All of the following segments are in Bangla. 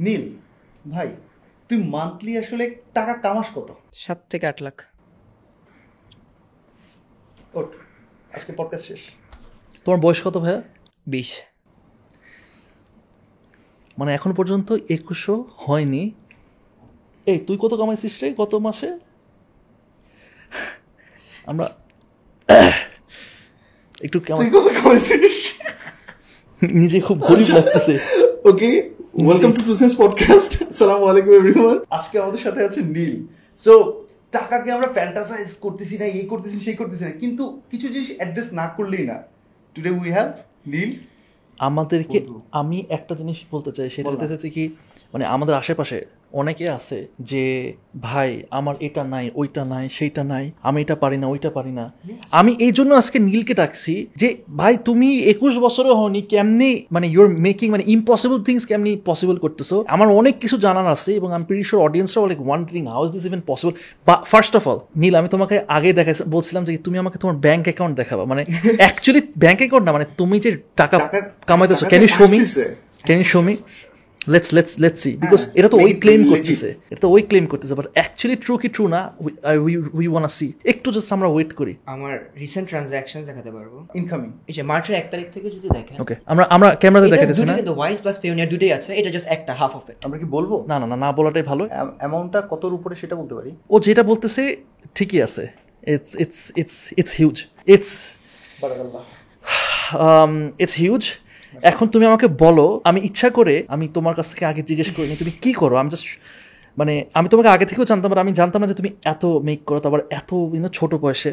নীল ভাই তুই মান্থলি আসলে টাকা কামাস কত? সাত থেকে আট লাখ। ওট আজকে পডকাস্ট শেষ। তোমার বয়স কত ভাইয়া? বিশ। মানে এখন পর্যন্ত একুশও হয়নি। এই তুই কত কামাইছিস রে গত মাসে? আমরা একটু কেমন কামাইছিস? নিজে খুব গরিব লাগতেছে। Okay welcome to business podcast আসসালামু আলাইকুম এভরিওয়ান আজকে আমাদের সাথে আছে নীল। সো টাকাকে আমরা ফ্যান্টাসাইজ করতেছি না এই করতেছি সেই করতেছি না কিন্তু কিছু জিনিস অ্যাড্রেস না করলেই না। Today we have Neel. আমাদেরকে আমি একটা জিনিস বলতে চাই সেটা বলতে না। চাইছি কি মানে আমাদের আশেপাশে অনেকে আছে যে ভাই আমার এটা নাই ওইটা নাই সেইটা নাই আমি এটা পারি না ওইটা পারি না। আমি এই জন্য আজকে নীলকে ডাকছি যে ভাই তুমি একুশ বছরও হওনি কেমনি মানে ইউর মেকিং মানে ইম্পসিবল থিংস কেমনি পসিবল করতেছো? আমার অনেক কিছু জানার আছে এবং আমি pretty sure অডিয়েন্সরাও like wondering how is this even possible বা ফার্স্ট অফ অল নীল আমি তোমাকে আগে দেখা বলছিলাম যে তুমি আমাকে তোমার ব্যাংক অ্যাকাউন্ট দেখাবা। মানে অ্যাকচুয়ালি ব্যাংক অ্যাকাউন্ট না মানে তুমি যে টাকা কামাইতেছো can you show me. Can you show me let's let's let's see because এটা তো ওই ক্লেম. করতেছে। এটা তো ওই ক্লেম করতেছে বাট অ্যাকচুয়ালি ট্রু কি ট্রু না উই উই ওয়ান্ট সি একটু জাস্ট আমরা ওয়েট করি। আমার রিসেন্ট ট্রানজাকশন দেখাতে পারব। ইনকামিং এই যে মার্চের এক তারিখ থেকে যদি দেখেন ওকে আমরা আমরা ক্যামেরাতে দেখাতেছি না। কিন্তু ওয়াইস প্লাস পেওনিয়ার দুটোই আছে এটা জাস্ট একটা হাফ অফ ইট আমরা কি বলব? না না না না বলাটাই ভালো। অ্যামাউন্টটা কতর উপরে সেটা বলতে পারি? ও যেটা বলতেছে ঠিকই আছে। It's it's it's it's huge it's it's huge এখন তুমি আমাকে বলো, আমি ইচ্ছা করে, আমি তোমার কাছ থেকে আগে জিজ্ঞেস করিনি, তুমি কি করো? আমি জাস্ট মানে আমি তোমাকে আগে থেকেও জানতাম, আর আমি জানতাম না যে তুমি এত মেক করো, তারপর এত ছোট বয়সে।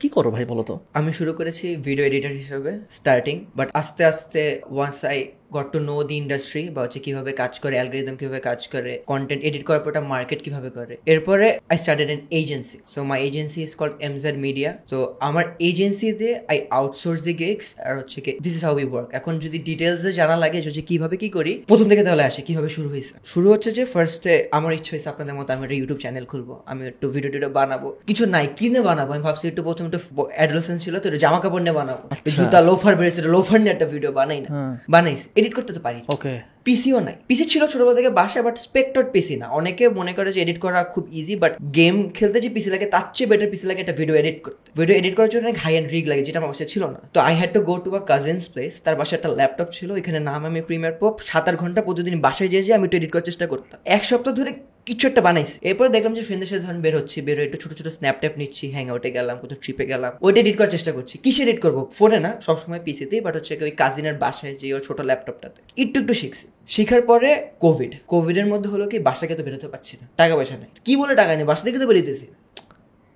কি করো ভাই বলো তো? আমি শুরু করেছি ভিডিও এডিটর হিসেবে স্টার্টিং বাট আস্তে আস্তে once I got to know the industry বা হচ্ছে কীভাবে কাজ করে অ্যালগোরিদম কীভাবে কাজ করে কন্টেন্ট এডিট করার পর মার্কেট কীভাবে করে। এরপরে I started an agency so my agency is called MZ media তো আমার এজেন্সিতে আই আউটসোর্স দি গিগস আর হচ্ছে কি this is how we work এখন যদি ডিটেলসে জানা লাগে যে হচ্ছে কীভাবে কি করি প্রথম থেকে তাহলে আসে কীভাবে শুরু হয়েছে। শুরু হচ্ছে যে ফার্স্টে আমার ইচ্ছা হয়েছে আপনাদের মতো আমি একটা ইউটিউব চ্যানেল খুলবো আমি একটু ভিডিও টিডিও বানাবো। কিছু নাই কিনে বানাবো আমি ভাবছি একটু প্রথম একটু অ্যাডোলেসেন্স ছিল তো জামা কাপড় নিয়ে বানাবো। জুতা লোফার বেড়েছে লোফার নিয়ে একটা ভিডিও বানাই না। হ্যাঁ। বানাইছি। এডিট করতে তো পারি ওকে পিসিও নাই। পিসি ছিল ছোটবেলা থেকে বাসায় বাট স্পেক্টর পিসি না। অনেকে মনে করে যে এডিট করা খুব ইজি বাট গেম খেলতে যে পিসি লাগে, তার চেয়ে বেটার পিসি লাগে একটা ভিডিও এডিট করতে ভিডিও এডিট করার জন্য অনেক হাই অ্যান্ড রিগ লাগে, যেটা আমার বাসায় ছিল না। তো I had to go to a cousin's place তার বাসায় একটা ল্যাপটপ ছিল, এখানে নাম আমি প্রিমিয়ার পপ সাত আট ঘণ্টা প্রতিদিন বাসায় যেয়ে যে আমি একটু এডিট করার চেষ্টা করতাম। এক সপ্তাহ ধরে কিছু একটা বানাইছি। এরপরে দেখলাম যে ফ্রেন্ডের সাথে ধরুন বের হচ্ছি, বের একটু ছোট ছোট স্ন্যাপ ট্যাপ নিচ্ছি হ্যাং আউটে গেলাম, কোথাও ট্রিপে গেলাম। ওইটা এডিট করার চেষ্টা করছি। কিসে এডিট করব? ফোনে না, সবসময় পিসিতেই বাট হচ্ছে ওই কাজিনের বাসায় যে ওর ছোট ল্যাপটপটাতে একটু একটু শিখছি। শিখার পরে কোভিড কোভিডের মধ্যে হলো কি বাসাকে তো বেরোতে পারছি না, টাকা পয়সা নেই। কি বলে টাকা নেই? বাসা থেকে তো বেরিয়েতেছি।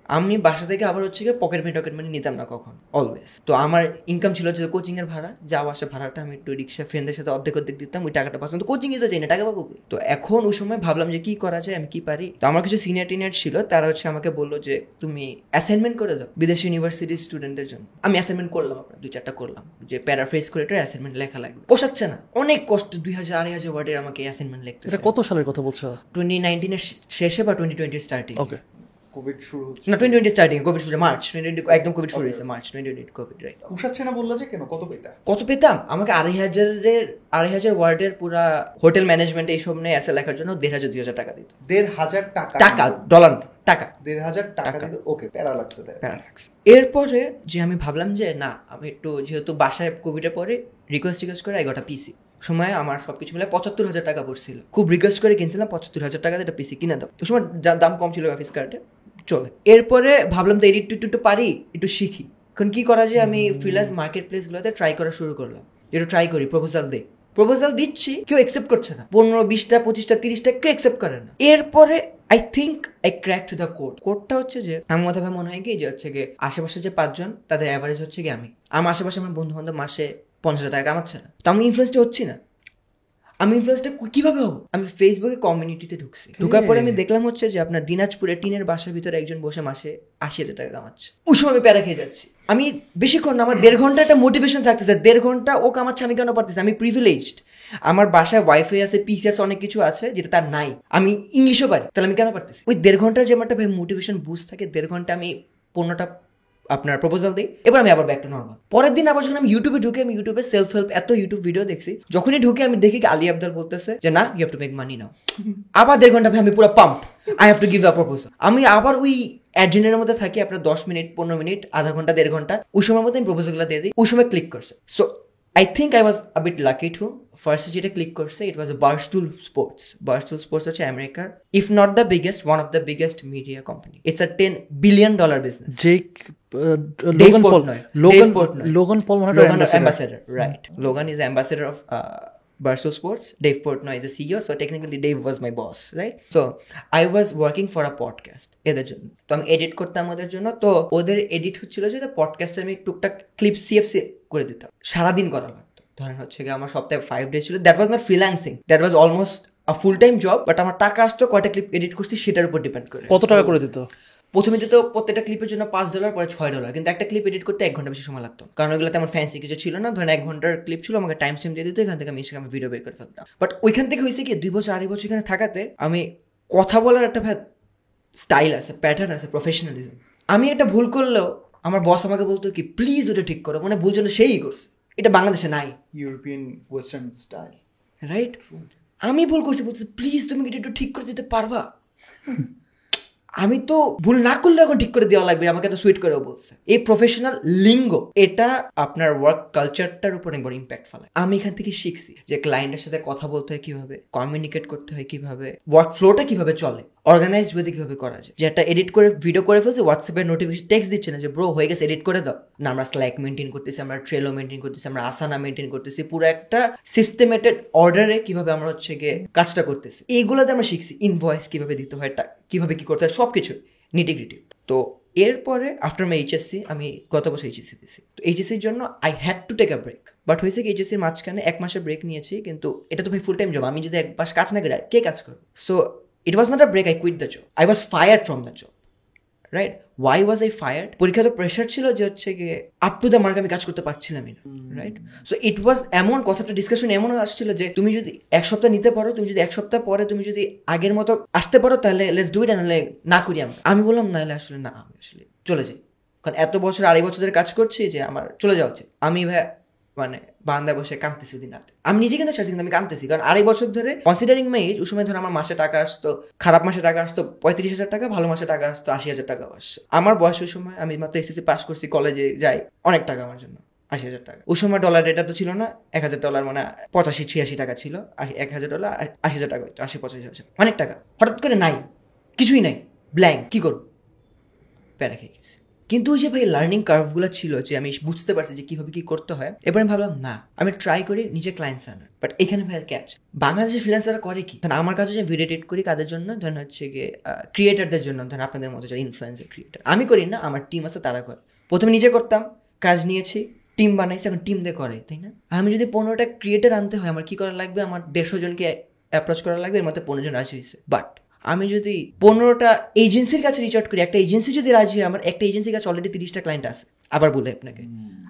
আমি বাসা থেকে আবার হচ্ছে গিয়ে পকেট মানি টকেট মানি নিতাম না কখন অলওয়েজ তো আমার ইনকাম ছিল হচ্ছে কোচিং এর ভাড়া যাওয়া আসা ভাড়াটা আমি একটু রিক্সা ফ্রেন্ডের সাথে অর্ধেক অর্ধেক দিতাম ওই টাকাটা পাচ্ছিলাম। তো কোচিং তো চাই না টাকা পাবো তো এখন ওই সময় ভাবলাম যে কি করা যায় আমি কি পারি? তো আমার কিছু সিনিয়র টিনিয়র ছিল তারা হচ্ছে আমাকে বলল যে তুমি অ্যাসাইনমেন্ট করে দাও বিদেশি ইউনিভার্সিটির স্টুডেন্টের জন্য। আমি অ্যাসাইনমেন্ট করলাম আপনার দুই চারটা করলাম যে প্যারাফ্রেজ করে এটা অ্যাসাইনমেন্ট লেখা লাগবে। পোষাচ্ছে না অনেক কষ্ট দুই হাজার আড়াই হাজার ওয়ার্ডের আমাকে অ্যাসাইনমেন্ট লিখতে কত সালের কথা বলছো? টোয়েন্টি নাইনটিনের শেষে বা twenty twenty starting okay COVID শুরু হচ্ছে। না টোয়েন্টি টোয়েন্টি স্টার্টিং কোভিড শুরু মার্চ টোয়েন্টি একদম কোভিড শুরু হয়েছে March twenty twenty COVID right উষাচ্ছে না বললা যে কেন? কত পেতা? কত পেতাম আমাকে আড়াই হাজারের আড়াই হাজার ওয়ার্ডের পুরা হোটেল ম্যানেজমেন্ট এইসব নিয়ে এসে লেখার জন্য দেড় হাজার দুই হাজার টাকা দিত। দেড় হাজার টাকা টাকা ডলার টাকা। দেড় হাজার টাকা। দিতে। ওকে প্যারা লাগছে তাই প্যারাডক্স এরপরে যে আমি ভাবলাম যে না আমি একটু যেহেতু বাসায় কোভিডের পরে রিকোয়েস্ট রিকোয়েস্ট করে এগারোটা পিসি সময় আমার সবকিছু মিলে পঁচাত্তর হাজার টাকা পড়ছিল। খুব রিকোয়েস্ট করে কিনছিলাম পঁচাত্তর হাজার টাকা একটা পিসি কিনে দাও। ওই সময় দাম কম ছিল অফিস কার্ডে চলে। এরপরে ভাবলাম তো এডিট একটু পারি একটু শিখি। এখন কি করা যায়? আমি ফ্রিল্যান্স মার্কেট প্লেসগুলোতে ট্রাই করা শুরু করলাম। একটু ট্রাই করি প্রপোজাল দে প্রপোজাল দিচ্ছি কেউ অ্যাকসেপ্ট করছে না। পনেরো বিশটা পঁচিশটা তিরিশটা কেউ অ্যাকসেপ্ট করে না। এরপরে I think I crack the code কোডটা হচ্ছে যে আমার মতো ভাই মনে হয় কি? যে হচ্ছে গিয়ে আশেপাশে যে পাঁচজন তাদের অ্যাভারেজ হচ্ছে কি আমি। আমার আশেপাশে আমার বন্ধু বান্ধব মাসে পঞ্চাশ টাকা কামাচ্ছে না। তো আমি ইনফ্লুয়েন্সটা হচ্ছি না। আমি ইনফ্লুয়েন্সটা কীভাবে হব? আমি ফেসবুকে কমিউনিটিতে ঢুকছি। ঢুকার পরে আমি দেখলাম হচ্ছে যে আপনার দিনাজপুরে টিনের বাসার ভিতরে একজন বসে মাসে আশি হাজার টাকা কামাচ্ছে। ওই সময় আমি প্যারা খেয়ে যাচ্ছি। আমি বেশিক্ষণ আমার দেড় ঘণ্টা একটা মোটিভেশন থাকতেছে। দেড় ঘণ্টা ও কামাচ্ছে আমি কেন পারতেছি আমি প্রিভিলেজড আমার বাসায় ওয়াইফাই আছে পিসি আছে অনেক কিছু আছে যেটা তার নাই। আমি ইংলিশও পারি তাহলে আমি কেন পারতেছি? ওই দেড় ঘণ্টার যে আমার একটা ভাই মোটিভেশন বুস্ট থাকে দেড় ঘণ্টা আমি পনেরোটা আপনার প্রপোজাল দিই। এবার আমি আবার ব্যাক টু নর্মাল পরের দিন আবার যখন আমি ইউটিউবে ঢুকে আমি ইউটিউবে সেলফ হেল্প এত ইউটিউব ভিডিও দেখছি। যখনই ঢুকে আমি দেখি কি আলী আবদাল বলতেছে যে না you have to make money now আবার দেড় ঘণ্টা ভাই আমি পুরো pump I have to give a proposal আমি আবার ওই অ্যাডজেনের মধ্যে থাকি আপনার দশ মিনিট পনেরো মিনিট আধা ঘণ্টা দেড় ঘণ্টা। ওই সময়ের মধ্যে আমি প্রপোজালগুলো দিয়ে দিই। ওই সময় ক্লিক করছে। So I think I was a bit lucky to first যেটা ক্লিক করছে it was Barstool Sports Barstool Sports হচ্ছে আমেরিকার if not the biggest one of the biggest media company it's a ten billion dollar business Jake Dave Logan Paul Portnoy. Logan Dave Portnoy. Logan Paul Logan is ambassador, right? Logan is ambassador of uh, Barstool Sports. Dave Portnoy is the CEO, so technically Dave was my boss, right? So I was working for a podcast এদের জন্য তো আমি এডিট করতাম ওদের জন্য তো ওদের এডিট হচ্ছিল যে পডকাস্টে আমি টুকটাক ক্লিপ সিএফসি করে দিতাম সারাদিন করা লাগতো ধরেন হচ্ছে গিয়ে আমার সপ্তাহে ফাইভ ডে ছিল that was not freelancing that was almost a full time job but আমার টাকা আসতো কয়টা ক্লিপ এডিট করছি সেটার উপর ডিপেন্ড করে কত টাকা করে দিত প্রথমে দিত প্রত্যেকটা ক্লিপের জন্য পাঁচ ডলার পরে ছয় ডলার কিন্তু একটা ক্লিপ এডিট করতে এক ঘণ্টা বেশি সময় লাগতো। কারণ ওগুলো তেমন ফ্যান্সি কিছু ছিল না। ধরেন এক ঘণ্টার ক্লিপ ছিল আমাকে টাইম সেম দিয়ে দিত এখান থেকে আমি ইনস্টাগ্রামে ভিডিও বের করে ফেলতাম। বাট ওইখান থেকে হয়েছে কি দুই বছর আড়াই বছর এখানে থাকাতে আমি কথা বলার একটা স্টাইল আছে প্যাটার্ন আছে প্রফেশনালিজম আমি একটা ভুল করলেও আমার বস আমাকে বলতো কি প্লিজ ওটা ঠিক করো। মানে ভুল জন্য সেই করছে। এটা বাংলাদেশে নাই। ইউরোপিয়ান ওয়েস্টার্ন স্টাইল রাইট আমি ভুল করছি বলছি প্লিজ তুমি এটা একটু ঠিক করে দিতে পারবা? আমি তো ভুল না করলে এখন ঠিক করে দেওয়া লাগবে, আমাকে তো সুইট করেও বলছে। এই প্রফেশনাল লিঙ্গ এটা আপনার ওয়ার্ক কালচারটার উপর একবার ইম্প্যাক্ট ফেলে আমি এখান থেকে শিখছি যে ক্লায়েন্টের সাথে কথা বলতে হয় কীভাবে কমিউনিকেট করতে হয় কীভাবে ওয়ার্ক ফ্লোটা কীভাবে চলে। অর্গানাইজ ওয়েতে কীভাবে করা যায়? যে একটা এডিট করে ভিডিও করে ফেলছে হোয়াটসঅ্যাপের নোটিফিকেশন টেক্সট দিচ্ছে না যে ব্রো হয়ে গেছে এডিট করে দাও। না, আমরা স্ল্যাক মেনটেন করতেছি, আমরা ট্রেলো মেনটেন করতেছি, আমরা আসানা মেনটেন করতেছি, পুরো একটা সিস্টেমেটেড অর্ডারে কীভাবে আমরা হচ্ছে গিয়ে কাজটা করতেছি। এইগুলোতে আমরা শিখছি ইনভয়েস কীভাবে দিতে হয়, টা- কীভাবে কি করতে হয় সব কিছু নিটিগ্রিটি তো এরপরে আফটার মাই এইচএসসি আমি গত বছর এইচএসসি দিয়েছি তো এইচএসসির জন্য I had to take a break but হয়েছে কি এইচএসসির মাঝখানে এক মাসের ব্রেক নিয়েছি, কিন্তু এটা তো ভাই ফুল টাইম জব আমি যদি এক মাস কাজ না করি কে কাজ করব? So it was not a break I quit the job I was fired from the job right why was I fired পরীক্ষা তো প্রেশার ছিল যে হচ্ছে গিয়ে আপ টু দ্য মার্ক আমি কাজ করতে পারছিলামই না রাইট সো ইট ওয়াজ এমন কথাটা ডিসকাশন এমন আসছিল যে তুমি যদি এক সপ্তাহ নিতে পারো, তুমি যদি এক সপ্তাহ পরে তুমি যদি আগের মতো আসতে পারো, তাহলে লেটস ডু ইট নাহলে না করি আমরা। আমি বললাম নাহলে আসলে না, আমি আসলে চলে যাই। কারণ এত বছর, আড়াই বছর ধরে কাজ করছি যে আমার চলে যাওয়া উচিত। আমি ভাই মানে বান্দায় বসে কাঁদতেছি ওদিন রাতে। আমি নিজে কিন্তু চাইছি কিন্তু আমি কাঁদতেছি, কারণ আড়াই বছর ধরে কনসিডারিং মাই এজ ওই সময় ধর আমার মাসে টাকা আসতো, খারাপ মাসে টাকা আসতো, পঁয়ত্রিশ হাজার টাকা, ভালো মাসে টাকা আসতো, আশি হাজার টাকা আসছে। আমার বয়স ওই সময় আমি মাত্র এসএসসি পাস করছি কলেজে যাই, অনেক টাকা আমার জন্য, আশি হাজার টাকা। ওই সময় ডলার রেটটা তো ছিল না, এক হাজার ডলার মানে পঁচাশি, ছিয়াশি টাকা ছিল এক হাজার ডলার আশি হাজার টাকা হইতো, আশি, পঁচাশি হাজার অনেক টাকা। হঠাৎ করে নাই, কিছুই নাই ব্ল্যাঙ্ক কী করব? প্যারা খেয়ে গেছি। কিন্তু ওই যে ভাই লার্নিং কার্ভগুলো ছিল যে আমি বুঝতে পারছি যে কীভাবে কী করতে হয়, এবার আমি ভাবলাম, না, আমি ট্রাই করি নিজে ক্লায়েন্টস আনার। বাট এখানে ভাই ক্যাচ বাংলাদেশের ফ্রিল্যান্সাররা করে কি? ধরেন আমার কাছে যে ভিডিও এডিট করি কাদের জন্য? ধরেন হচ্ছে গিয়ে ক্রিয়েটারদের জন্য, ধরেন আপনাদের মতো যে ইনফ্লুয়েন্সার ক্রিয়েটার আমি করি না, আমার টিম আছে, তারা করে। প্রথমে নিজে করতাম, কাজ নিয়েছি টিম বানাইছি, এখন টিম দিয়ে করে, তাই না? আমি যদি পনেরোটা ক্রিয়েটার আনতে হয়, আমার কী করা লাগবে? আমার দেড়শো জনকে অ্যাপ্রোচ করা লাগবে, এর মধ্যে পনেরো জন হয়েছে বাট আমি যদি পনেরোটা এজেন্সির কাছে রিচ আউট করি, একটা এজেন্সি যদি রাজি হয়, আমার একটা এজেন্সির কাছে অলরেডি তিরিশটা ক্লায়েন্ট আছে। আবার বলে আপনাকে,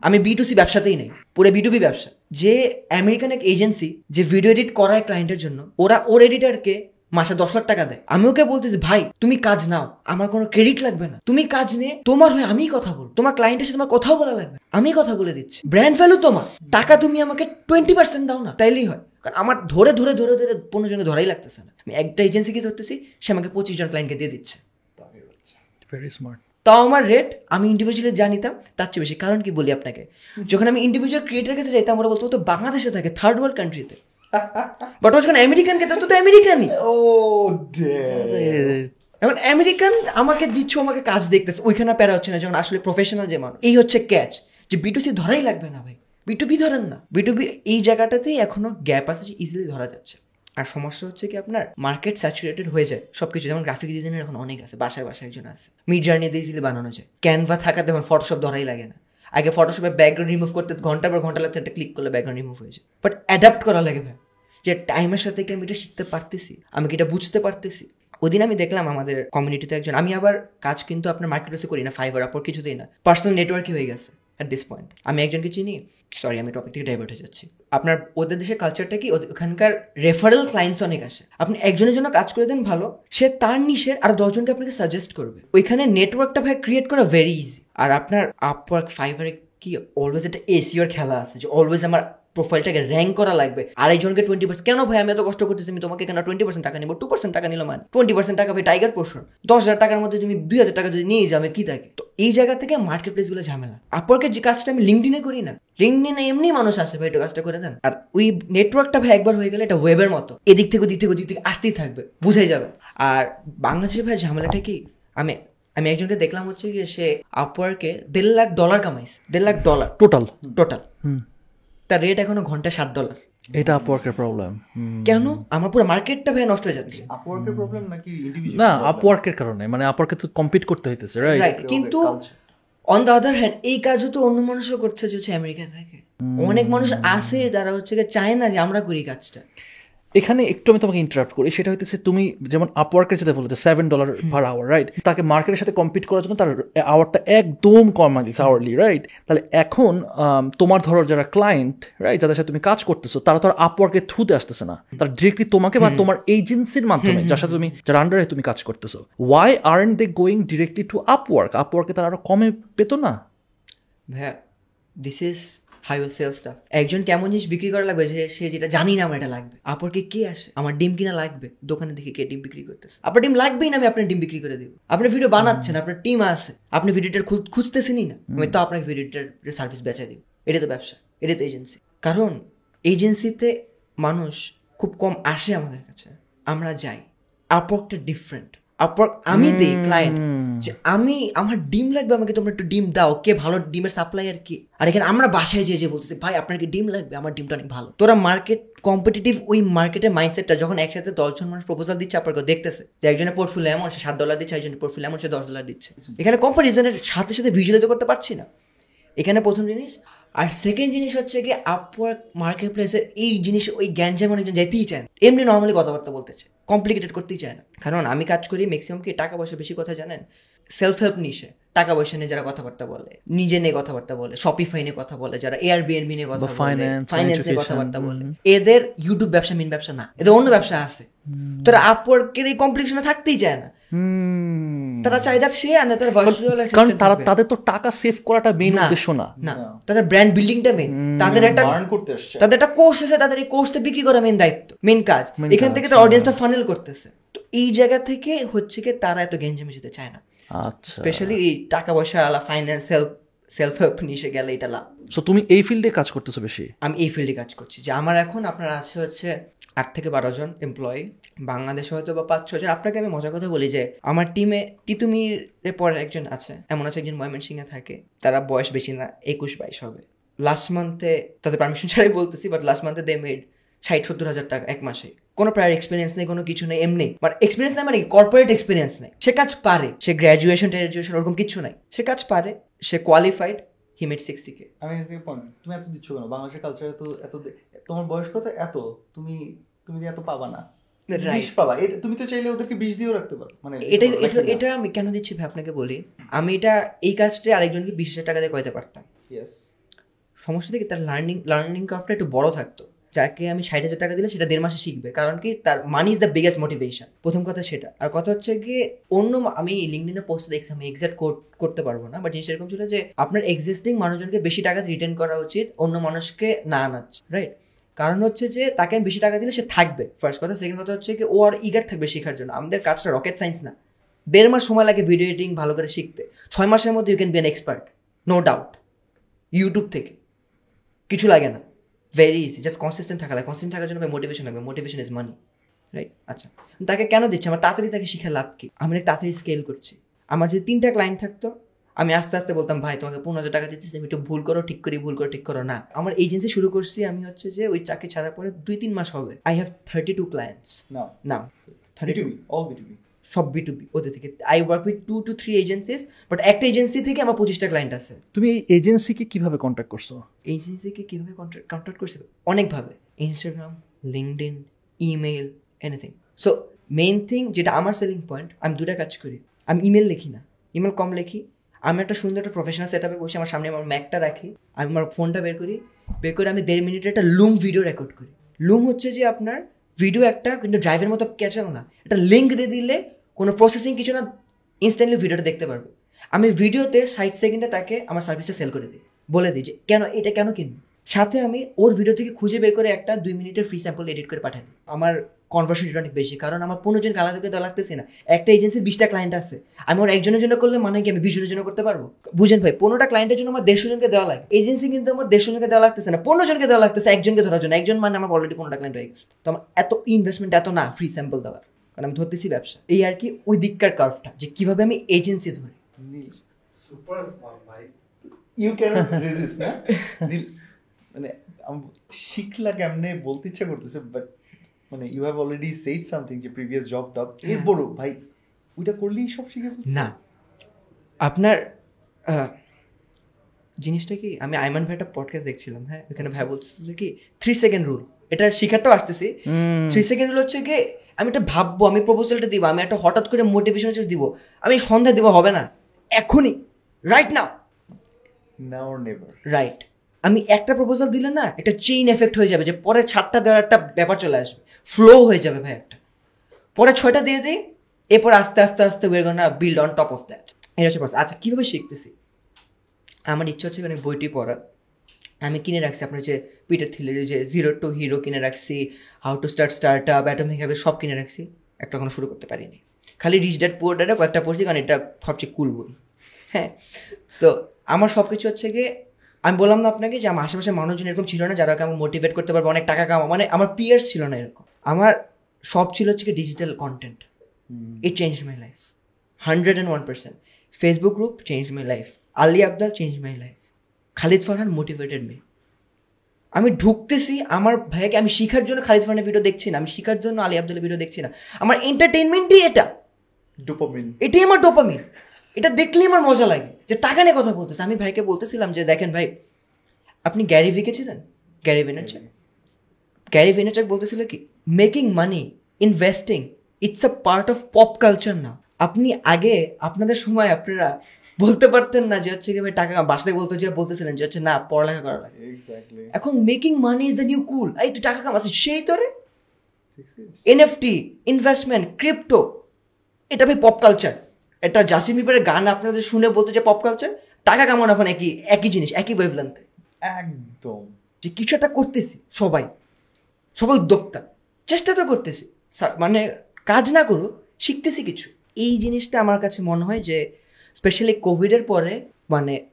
আমি বি টু সি ব্যবসাতেই নেই, পুরো বি টু বি ব্যবসা। যে আমেরিকান এক এজেন্সি যে ভিডিও এডিট করায় ক্লায়েন্টের জন্য, ওরা ওর এডিটারকে মাসে দশ লাখ টাকা দেয়। আমি ওকে বলতেছি, ভাই, তুমি কাজ নাও, আমার কোনো ক্রেডিট লাগবে না। তুমি কাজ নিয়ে তোমার হয়ে আমিই কথা বল তোমার ক্লায়েন্টের সাথে তোমার কথাও বলা লাগবে। আমি কথা বলে দিচ্ছি। ব্র্যান্ড ভ্যালু তোমার। টাকা তুমি আমাকে টোয়েন্টি পার্সেন্ট দাও না, তাইলেই হয়। কারণ আমার ধরে ধরে ধরে ধরে পনেরো জনকে ধরাই লাগতেছে না। আমি একটা এজেন্সিকে ধরতেছি সে আমাকে পঁচিশ জন ক্লায়েন্টকে দিয়ে দিচ্ছে। ভেরি স্মার্ট তাও আমার রেট আমি ইন্ডিভিজুয়ালি জানিতাম তার চেয়ে বেশি। কারণ কি বলি আপনাকে? যখন আমি ইন্ডিভিজুয়াল ক্রিয়েটার কাছে যাইতাম ওরা বলতো তো বাংলাদেশে থাকে থার্ড ওয়ার্ল্ড কান্ট্রিতে বাট যখন আমেরিকান কে তো আমেরিকানই ও এখন আমেরিকান আমাকে দিচ্ছ আমাকে কাজ দেখতেছে ওইখানে প্যারা হচ্ছে না যখন আসলে প্রফেশনাল যে মানুষ। এই হচ্ছে ক্যাচ যে বিটুসি ধরাই লাগবে না ভাই। বিটুবি ধরেন না। বিটুবি এই জায়গাটাতেই এখনও গ্যাপ আছে ইজিলি ধরা যাচ্ছে। আর সমস্যা হচ্ছে কি আপনার মার্কেট স্যাচুরেটেড হয়ে যায় সবকিছু। যেমন গ্রাফিক ডিজাইনের এখন অনেক আছে, বাসায় বাসায় একজন আছে। মিড জার্নি দিয়ে ইজিলি বানানো যায়। ক্যানভা থাকাতে এখন ফটোশপ ধরাই লাগে না। আগে ফটোশপে ব্যাকগ্রাউন্ড রিমুভ করতে ঘণ্টা পর ঘণ্টা লাগতো, একটা ক্লিক করলে ব্যাকগ্রাউন্ড রিমুভ হয়ে যায়। বাট অ্যাডাপ্ট করা লাগে ভাই। যে টাইমের সাথে কি আমি এটা শিখতে পারতেছি? আমি কি এটা বুঝতে পারতেছি? ওদিন আমি দেখলাম আমাদের কমিউনিটিতে একজন, আমি আবার কাজ কিন্তু আপনার মার্কেট প্লেসে করি না ফাইবার আপর কিছুতেই না। পার্সোনাল নেটওয়ার্কই হয়ে গেছে। অ্যাট দিস পয়েন্ট আমি একজনকে চিনি। সরি আমি টপিক থেকে ডাইভার্ট হয়ে যাচ্ছি। আপনার, ওদের দেশের কালচারটা কি? ওখানকার রেফারেল ক্লায়েন্টস অনেক আসে। আপনি একজনের জন্য কাজ করে দেন ভালো, সে তার নিশের আর দশজনকে আপনাকে সাজেস্ট করবে। ওইখানে নেটওয়ার্কটা ভাই ক্রিয়েট করা ভেরি ইজি আর আপনার আপওয়ার্ক ফাইবারে কি? অলওয়েজ একটা এসিওর খেলা আছে যে অলওয়েজ আমার প্রোফাইলটাকে র্যাঙ্ক করা লাগবে। আরেকজনকে টোয়েন্টি পার্সেন্ট কেন ভাই আমি এত কষ্ট করতেছি? আমি তোমাকে কেন টোয়েন্টি পার্সেন্ট টাকা নিবো? টু পার্সেন্ট টাকা নিলাম মানে। টোয়েন্টি পার্সেন্ট টাকা ভাই টাইগার পোর্শন দশ হাজার টাকার মধ্যে তুমি দুই হাজার টাকা যদি নিয়ে যাও আমি কি থাকে? তো এই জায়গা থেকে মার্কেট প্লেসগুলো ঝামেলা। আপরকে যে কাজটা আমি লিঙ্কডিনে করি না লিঙ্কডিনে এমনি মানুষ আসে ভাই একটু কাজটা করে দেন। আর ওই নেটওয়ার্কটা ভাই একবার হয়ে গেলে এটা ওয়েবের মতো। এদিক থেকে ওদিক থেকে ওদিক থেকে আসতেই থাকবে বুঝাই যাবে। আর বাংলাদেশের ভাই ঝামেলাটা কি? আমি আমি একজনকে দেখলাম হচ্ছে কি সে আপওয়ার্কে দেড় লাখ ডলার কামাইছে। দেড় লাখ ডলার টোটাল টোটাল হুম। তার রেট এখনও ঘণ্টা ষাট ডলার এটা আপওয়ার্কের প্রবলেম কেন? আমার পুরো মার্কেটটা ভাই নষ্ট হয়ে যাচ্ছে। আপওয়ার্কের প্রবলেম নাকি ইন্ডিভিজুয়াল না আপওয়ার্কের কারণে মানে আপওয়ার্কে তো কম্পিট করতে হইতেছে রাইট রাইট কিন্তু অন দ্য আদার হ্যান্ড এই কাজও তো অন্য মানুষও করছে যে হচ্ছে আমেরিকা থেকে। অনেক মানুষ আছে যারা হচ্ছে চায় না যে আমরা করি কাজটা। এখানে একটু আমি তোমাকে ইন্টারাপ্ট করি সেটা হইতেছে তুমি যেমন আপওয়ার্কের যেটা বলতে seven dollar per hour right তাকে মার্কেটের সাথে কম্পিট করার জন্য তার আওয়ারটা একদম কমা দিচ্ছে আওয়ারলি রাইট তাহলে এখন তোমার ধরো যারা ক্লায়েন্ট রাইট যাদের সাথে তুমি কাজ করতেছো তারা তো আর আপওয়ার্কের থ্রুতে আসতেছে না। তারা ডিরেক্টলি তোমাকে বা তোমার এজেন্সির মাধ্যমে যার সাথে তুমি যার আন্ডারে তুমি কাজ করতেছো why are they going directly to Upwork আপওয়ার্কে তারা আরও কমে পেতো না? হ্যাঁ this is highway sell stuff একজন কেমন জিনিস বিক্রি করা লাগবে যে সে যেটা জানি না আমার এটা লাগবে। আপরকে কে আসে? আমার ডিম কিনা লাগবে? দোকানে দেখে কে ডিম বিক্রি করতেছে। আপনার ডিম লাগবেই না আমি আপনার ডিম বিক্রি করে দিব। আপনি ভিডিও বানাচ্ছেন আপনার টিম আছে। আপনি ভিডিওটার খুঁজতেছেনই না। আমি তো আপনাকে ভিডিওটার সার্ভিস বেচা দিব। এটা তো ব্যবসা এটা তো এজেন্সি কারণ এজেন্সিতে মানুষ খুব কম আসে আমাদের কাছে। আমরা যাই। আপকটা ডিফারেন্ট আমি দিই ক্লায়েন্ট যে আমি আমার ডিম লাগবে আমাকে তোমরা একটু ডিম দাও কে ভালো ডিমের সাপ্লাইয়ার কি? আর এখানে আমরা বাসায় যেয়ে যে বলতেছি ভাই আপনার কি ডিম লাগবে? আমার ডিমটা অনেক ভালো। তোরা মার্কেট কম্পিটিটিভ ওই মার্কেটের মাইন্ডসেটটা যখন একসাথে দশজন মানুষ প্রপোজাল দিচ্ছে আপনাকে দেখতেছে যে একজনের পোর্টফোলিও এমন সে সাত ডলার দিচ্ছে একজনের পোর্টফোলিও এমন সে দশ ডলার দিচ্ছে। এখানে কম্পারিজনের সাথে সাথে ভিজুয়ালাইজ করতে পারছি না। এখানে প্রথম জিনিস আর সেকেন্ড জিনিস হচ্ছে কি আপওয়ার্ক মার্কেট প্লেসের এই জিনিস ওই জ্ঞানজাম অনেকজন যেতেই চায় এমনি নর্মালি কথাবার্তা বলতে চায়। কমপ্লিকেটেড করতেই চায় না। কারণ আমি কাজ করি ম্যাক্সিমাম কি টাকা পয়সা বেশি কথা জানেন? সেলফ হেল্প নিশে টাকা পয়সা নিয়ে যারা কথাবার্তা বলে নিজে নিয়ে কথাবার্তা বলে শপিফাই নিয়ে কথা বলে যারা এয়ার বিএনবি নিয়ে কথা বলে ফাইন্যান্স নিয়ে কথাবার্তা বলে। এদের ইউটিউব ব্যবসা মেন ব্যবসা না। এদের অন্য ব্যবসা আছে। তোরা আপওয়ার্কের এই কমপ্লিকেশনে থাকতেই চায় না। তারা চাই that সে আর তারা ভার্চুয়াল কারণ তারা তাদের তো টাকা সেভ করাটা মেইন। উদ্দেশ্য না। না। তাদের ব্র্যান্ড বিল্ডিংটা মেন তাদের একটা করতে আসছে তাদের একটা কোর্স আছে তাদের এই কোর্সটা বিক্রি করা মেন দায়িত্ব মেন কাজ। এখান থেকে তার অডিয়েন্সটা ফানেল করতেছে। তো এই জায়গা থেকে হচ্ছে কি তারা এত গেঞ্জামে যেতে চায় না। আচ্ছা। স্পেশালি এই টাকা পয়সা আলা ফাইন্যান্স সেলফ সেলফ হেল্প নিশে গেলে এটা লাভ। সো তুমি এই ফিল্ডে কাজ করতেছো বেশি? আমি এই ফিল্ডে কাজ করছি। যে আমার এখন আপনার আছে হচ্ছে আট থেকে বারো জন এমপ্লয়ি বাংলাদেশে হয়তো বা পাঁচ ছজন আপনাকে আমি মজার কথা বলি যে, আমার টিমে তিতুমির পরে একজন আছে, এমন আছে একজন ময়মনসিংহে থাকে। তারা বয়স বেশি না, একুশ, বাইশ হবে। লাস্ট মান্থে তাদের পারমিশন ছাড়াই বলতেছি বাট লাস্ট মান্থে দে মেড ষাট, সত্তর হাজার টাকা এক মাসে। কোনো প্রায় এক্সপিরিয়েন্স নেই, কোনো কিছু নেই, এমনি। মানে এক্সপিরিয়েন্স নেই মানে কর্পোরেট এক্সপিরিয়েন্স নেই। সে কাজ পারে। সে গ্র্যাজুয়েশন ট্র্যাজুয়েশন ওরকম কিছু নাই। সে কাজ পারে। সে qualified he made sixty K আমি তুমি এত দিচ্ছ কেন? বাংলাদেশের কালচারে তো এত তোমার বয়স কত? এত। তুমি তুমি এত পাবা না. বিষ পাবা। এটা- তুমি তো চাইলে ওদেরকে বিষ দিয়েও রাখতে পারো। মানে এটা এটা এটা আমি কেন দিচ্ছি ভাই আপনাকে বলি? আমি এটা এই কাজটা আরেকজনকে বিশ হাজার টাকা দিয়ে করাতে পারতাম। সমস্যা থেকে তার লার্নিং লার্নিং কার্ভটা একটু বড় থাকতো। যাকে আমি ষাট হাজার টাকা দিলে সেটা দেড় মাসে শিখবে। কারণ কি? তার money is the biggest motivation প্রথম কথা সেটা। আর কথা হচ্ছে গিয়ে অন্য আমি লিঙ্কডিনে পোস্ট দেখছি আমি এক্সাক্ট করতে পারব না। বাট জিনিস এরকম ছিল যে আপনার এক্সিস্টিং মানুষজনকে বেশি টাকা রিটার্ন করা উচিত অন্য মানুষকে না আনাচ্ছে রাইট কারণ হচ্ছে যে তাকে আমি বেশি টাকা দিলে সে থাকবে। ফার্স্ট কথা। সেকেন্ড কথা হচ্ছে কি ও আর ইগার থাকবে শেখার জন্য। আমাদের কাজটা রকেট সায়েন্স না। দেড় মাস সময় লাগে ভিডিও এডিটিং ভালো করে শিখতে। ছয় মাসের মধ্যে you can be an expert no doubt YouTube থেকে। কিছু লাগে না। ভেরি ইজি জাস্ট কনসিস্টেন্ট থাকা লাগে। কনসিস্টেন্ট থাকার জন্য মোটিভেশন লাগবে। মোটিভেশন ইজ মানি রাইট আচ্ছা। তাকে কেন দিচ্ছে? আমার তাড়াতাড়ি তাকে শিখে লাভ কি? আমি তাড়াতাড়ি স্কেল করছি। আমার যদি তিনটা ক্লায়েন্ট থাকতো আমি আস্তে আস্তে বলতাম ভাই তোমাকে পনেরো হাজার টাকা দিতেছি তুমি একটু ভুল করো ঠিক করি ভুল করো ঠিক করো। না আমার এজেন্সি শুরু করছি আমি হচ্ছে যে ওই চাকরি ছাড়ার পরে দুই তিন মাস হবে। I have thirty two clients না thirty two B2B, all B2B. সব বি টু বি ওদের থেকে। I work with two two three agencies but একটা এজেন্সি থেকে আমার পঁচিশটা ক্লায়েন্ট আছে। তুমি এই এজেন্সিকে কীভাবে কন্ট্যাক্ট করছ? এজেন্সিকে কীভাবে কন্ট্যাক্ট করছে? অনেকভাবে। Instagram LinkedIn email anything so main thing যেটা আমার সেলিং পয়েন্ট আমি দুটা কাজ করি। আমি ইমেল লিখি না। ইমেল কম লিখি আমি একটা সুন্দর একটা প্রফেশনাল সেট আপে বসে আমার সামনে আমার ম্যাকটা রাখি, আমি আমার ফোনটা বের করি, বের করে আমি দেড় মিনিটের একটা লুম ভিডিও রেকর্ড করি। লুম হচ্ছে যে আপনার ভিডিও একটা কিন্তু ড্রাইভের মতো ক্যাচাল না। একটা লিঙ্ক দিয়ে দিলে কোনো প্রসেসিং কিছু না ইনস্ট্যান্টলি ভিডিওটা দেখতে পারব। আমি ভিডিওতে ষাট সেকেন্ডে তাকে আমার সার্ভিসে সেল করে দিই। বলে দিই যে, কেন, এটা কেন কিনবো? সাথে আমি ওর ভিডিও থেকে খুঁজে বের করে একটা দুই মিনিটের ফ্রি স্যাম্পল এডিট করে পাঠাই আমার কনভার্সন রেট অনেক বেশি। কারণ আমার পনেরো জন আলাদাকে দেওয়া লাগতেছে না। একটা এজেন্সির বিশটা ক্লায়েন্ট আছে। আমি ওর একজনের জন্য করলে মানে কি আমি বিশ জনের জন্য করতে পারব? বুঝেন ভাই, পনেরোটা ক্লায়েন্টের জন্য আমার দেড়শো জনকে দেওয়া লাগে। এজেন্সি কিন্তু আমার দেড়শো জনকে দেওয়া লাগতেছে না। পনেরো জনকে দেওয়া লাগতেছে একজনকে ধরার জন্য। একজন মানে আমার অলরেডি পনেরোটা ক্লায়েন্ট হয়ে গেছে। তো আমার এত ইনভেস্টমেন্ট এত না ফ্রি স্যাম্পল দেওয়ার। কারণ আমি ধরতেছি ব্যবসা। এই আর কি ওই দিককার কার্ভটা যে কীভাবে আমি এজেন্সি ধরি। ইউ ক্যানট রেজিস্ট না? মানে শিখলা কেমনে? বলতে ইচ্ছা করতেছে বাট মানে you have already said something যে প্রিভিয়াস জব টব এরপরও ভাই ওইটা করলেই সব শিখে? না। আপনার জিনিসটা কি? আমি আইমান ভাই একটা পডকাস্ট দেখছিলাম হ্যাঁ? ওখানে ভাই বলছিল কি থ্রি সেকেন্ড রুল এটা শিখারটাও আসতেছি। থ্রি সেকেন্ড রুল হচ্ছে কি আমি একটা ভাববো আমি প্রপোজালটা দিব আমি একটা হঠাৎ করে মোটিভেশন দিব। আমি সন্ধ্যা দিব হবে না। এখনই right now or never. Right আমি একটা প্রপোজাল দিলে না একটা চেইন এফেক্ট হয়ে যাবে যে পরে ছাড়টা দেওয়ার একটা ব্যাপার চলে আসবে। ফ্লো হয়ে যাবে ভাই একটা। পরে ছয়টা দিয়ে দিই এরপর আস্তে আস্তে আস্তে ওয়ের না build on top of that এটা হচ্ছে process। আচ্ছা কীভাবে শিখতেছি? আমার ইচ্ছা হচ্ছে অনেক বইটি পড়ার। আমি কিনে রাখছি আপনার যে পিটার থিলের যে জিরো টু হিরো কিনে রাখছি how to start startup Atomic হ্যাবে সব কিনে রাখছি। একটা কোনো শুরু করতে পারিনি। খালি রিচ ড্যাট পুয়ার ড্যাটে কয়েকটা পড়ছি কারণ এটা সবচেয়ে কুল বই। হ্যাঁ। তো আমার সব কিছু হচ্ছে গিয়ে আমি বললাম না আপনাকে যে আমার আশেপাশে মানুষজন এরকম ছিল না যারা আমাকে মোটিভেট করতে পারবে অনেক টাকা কামা মানে আমার পিয়ার্স ছিল না এরকম। আমার সব ছিল হচ্ছে কি digital content it change my life hundred and one percent Facebook group change my life Ali Abdal change my life Khalid Farhan motivated me আমি ঢুকতেছি আমার ভাইয়াকে আমি শিখার জন্য খালিদ ফারহানের ভিডিও দেখছি না আমি শিখার জন্য আলি আবদালের ভিডিও দেখছি না। আমার এন্টারটেনমেন্টই এটা। Dopamine. এটাই আমার ডোপামিন এটা দেখলেই আমার মজা লাগে যে টাকা নিয়ে কথা বলতেছে। আমি ভাইকে বলতেছিলাম যে দেখেন ভাই আপনি গ্যারি ভিকে ছিলেন গ্যারি ভেনারচাক গ্যারি ভেনারচাক বলতেছিল কি making money investing it's a part of pop culture না। আপনি আগে আপনাদের সময় আপনারা বলতে পারতেন না যে হচ্ছে কি ভাই টাকা বাসাতে বলতে যে বলতেছিলেন যে হচ্ছে না পড়ালেখা করা লাগে। এখন making money is the new cool এই তুই টাকা কামাচ্ছিস সেই তোরে এনএফটি ইনভেস্টমেন্ট ক্রিপ্টো এটা ভাই পপ কালচার এটা জাসিম বিবারের গান আপনাদের শুনে বলতে যে পপ কালচার টাকা কামানো এখন একই একই জিনিস একই ওয়েভলেন্থে একদম। যে কিছু একটা করতেছি সবাই সবাই উদ্যোক্তা চেষ্টা তো করতেছি। সা- মানে কাজ না করুক শিখতেছি কিছু। এই জিনিসটা আমার কাছে মনে হয় যে স্পেশালি কোভিডের পরে মানে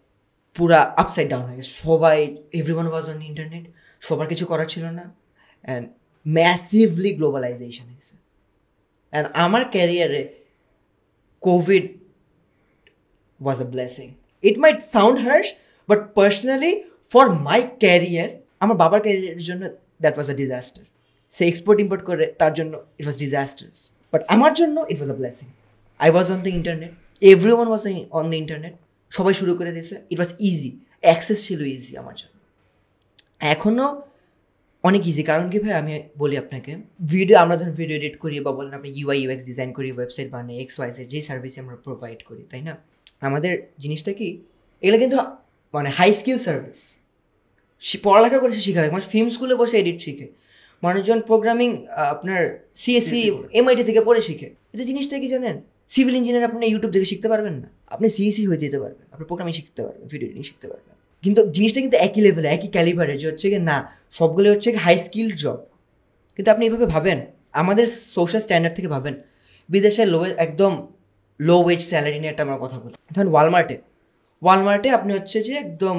পুরা আপসাইড ডাউন হয়ে গেছে। সবাই everyone was on internet সবার কিছু করার ছিল না অ্যান্ড ম্যাসিভলি গ্লোবালাইজেশন হয়েছে। অ্যান্ড আমার ক্যারিয়ারে COVID was a blessing. It might sound harsh, but personally, for my career, আমার বাবার ক্যারিয়ারের জন্য দ্যাট ওয়াজ আ ডিজাস্টার সে এক্সপোর্ট ইম্পোর্ট করে তার জন্য ইট ওয়াজ ডিজাস্টার্স বাট আমার জন্য it was a blessing I was on the internet everyone was on the internet সবাই শুরু করে দিয়েছে। ইট ওয়াজ ইজি অ্যাক্সেস ছিল ইজি আমার জন্য। এখনও অনেক ইজি কারণ কি ভাই আমি বলি আপনাকে ভিডিও আমরা ধরুন ভিডিও এডিট করি বা বলেন আপনি ইউআই ইউএক্স ডিজাইন করি ওয়েবসাইট বানাই এক্স ওয়াইজের যে সার্ভিস আমরা প্রোভাইড করি তাই না? আমাদের জিনিসটা কি এগুলো কিন্তু মানে হাই স্কিল সার্ভিস পড়ালেখা করে সে শিখা লাগে মানুষ ফিল্ম স্কুলে বসে এডিট শিখে। মানুষজন প্রোগ্রামিং আপনার সিএসসি এমআইটি থেকে পড়ে শিখে। এটা জিনিসটা কি জানেন সিভিল ইঞ্জিনিয়ার আপনি ইউটিউব থেকে শিখতে পারবেন না। আপনি সিএসি হয়ে যেতে পারবেন আপনি প্রোগ্রামিং শিখতে পারবেন ভিডিও এডিটিং শিখতে পারবেন। কিন্তু জিনিসটা কিন্তু একই লেভেলে একই ক্যালিবারে যে হচ্ছে কি না সবগুলো হচ্ছে হাই স্কিল জব কিন্তু আপনি এইভাবে ভাবেন আমাদের সোশ্যাল স্ট্যান্ডার্ড থেকে ভাবেন বিদেশে লো একদম লো ওয়েজ স্যালারি নিয়ে একটা আমরা কথা বলি। ধরেন ওয়ালমার্টে ওয়ালমার্টে আপনি হচ্ছে যে একদম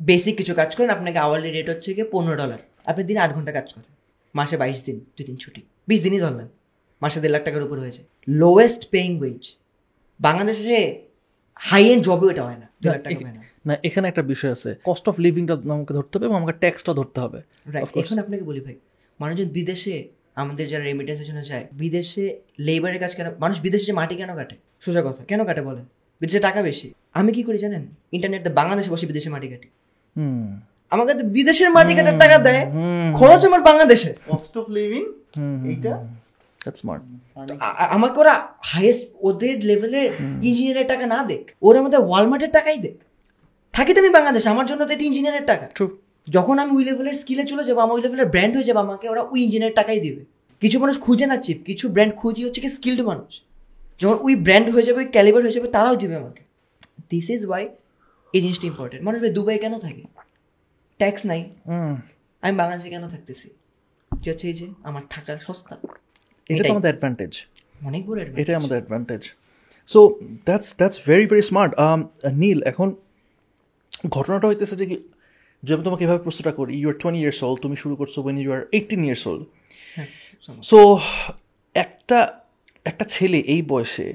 বেসিক কিছু কাজ করেন আপনাকে আওয়ারলি রেট হচ্ছে গিয়ে পনেরো ডলার আপনি দিন আট ঘণ্টা কাজ করেন। মাসে বাইশ দিন দুই দিন ছুটি। বিশ দিনই ধরলেন। মাসে দেড় লাখ টাকার উপর হয়েছে লোয়েস্ট পেইং ওয়েজ বাংলাদেশে হাই এন্ড জবেও এটা হয় না দেড় লাখ টাকা হয় না। না এখানে একটা বিষয় আছে। কস্ট অফ লিভিংটা আমাকে ধরতে হবে এবং আমাকে ট্যাক্সটা ধরতে হবে. এখন আপনাকে বলি ভাই মানুষজন বিদেশে আমাদের যারা রেমিটেন্সের জন্য যায় বিদেশে লেবারের কাজ কেন মানুষ বিদেশে যে মাটি কেন কাটে? সোজা কথা কেন কাটে বলেন? বিদেশে টাকা বেশি। আমি কি করি জানেন? ইন্টারনেটে বাংলাদেশে বসে বিদেশে মাটি কাটি। হুম। আমাকে তো বিদেশের মাটি কাটার টাকা দেয়। খরচ আমার বাংলাদেশে। কস্ট অফ লিভিং এইটা? স্মার্ট আ- আমাকে ওরা হাইয়েস্ট ওদের লেভেলের ইঞ্জিনিয়ারের টাকা না দেখ। ওরা আমাদের ওয়ালমার্টের টাকাই দেখ। থাকি তো আমি বাংলাদেশ আমার জন্য তো এটা ইঞ্জিনিয়ারের টাকা। যখন আমি ওই লেভেলের স্কিলে চলে যাব আমার ওই লেভেলের ব্র্যান্ড হয়ে যাব আমাকে ওরা ওই ইঞ্জিনিয়ার টাকাই দিবে। কিছু মানুষ খুঁজে না চিপ কিছু ব্র্যান্ড খুঁজি হচ্ছে কি স্কিল্ড মানুষ। যখন ওই ব্র্যান্ড হয়ে যাবে ওই ক্যালিবার হয়ে যাবে তারাও দিবে আমাকে। দিস ইজ ওয়াই এই জিনিসটা ইম্পর্টেন্ট মানুষ দুবাই কেন থাকে? ট্যাক্স নাই। আমি বাংলাদেশে কেন থাকতেছি? যে হচ্ছে এই যে আমার থাকা সস্তা। এটা। আমাদের অ্যাডভান্টেজ অনেক বড়। এটাই আমাদের advantage so that's that's very very smart Neel এখন ঘটনাটা হইতেছে যে যে আমি তোমাকে এভাবে প্রশ্নটা করি you are twenty years old তুমি শুরু করছ when you are eighteen years old so একটা একটা ছেলে এই বয়সে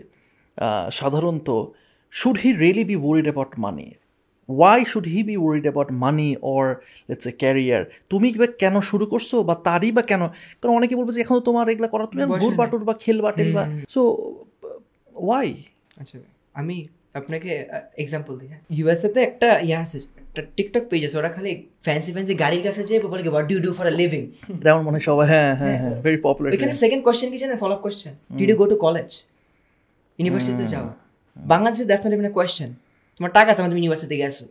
সাধারণত should he really be worried about money why should he be worried about money or let's a career তুমি বা কেন শুরু করছ বা তারই বা কেন? কারণ অনেকে বলবে যে এখন তোমার এগুলো করা তুমি বা খেলবা টেলবা সো ওয়াই আচ্ছা আমি আপনাকে এক্সাম্পল দিই হ্যাঁ? ইউএসএ তে একটা ইয়ে আছে একটা টিকটক পেজ আছে ওরা খালি ফ্যান্সি ফ্যান্সি গাড়ির কাছে যেয়ে বলে কি what do do for a living তেমন মনে হয় সবাই হ্যাঁ হ্যাঁ হ্যাঁ ভেরি পপুলার ওইখানে সেকেন্ড কোশ্চেন কি জানেন? Follow up question did you go to college ইউনিভার্সিটিতে যাও। বাংলাদেশে দ্যাটস নট ইভেন কোয়েশ্চেন তোমার টাকা আছে তুমি ইউনিভার্সিটিতে গেছো।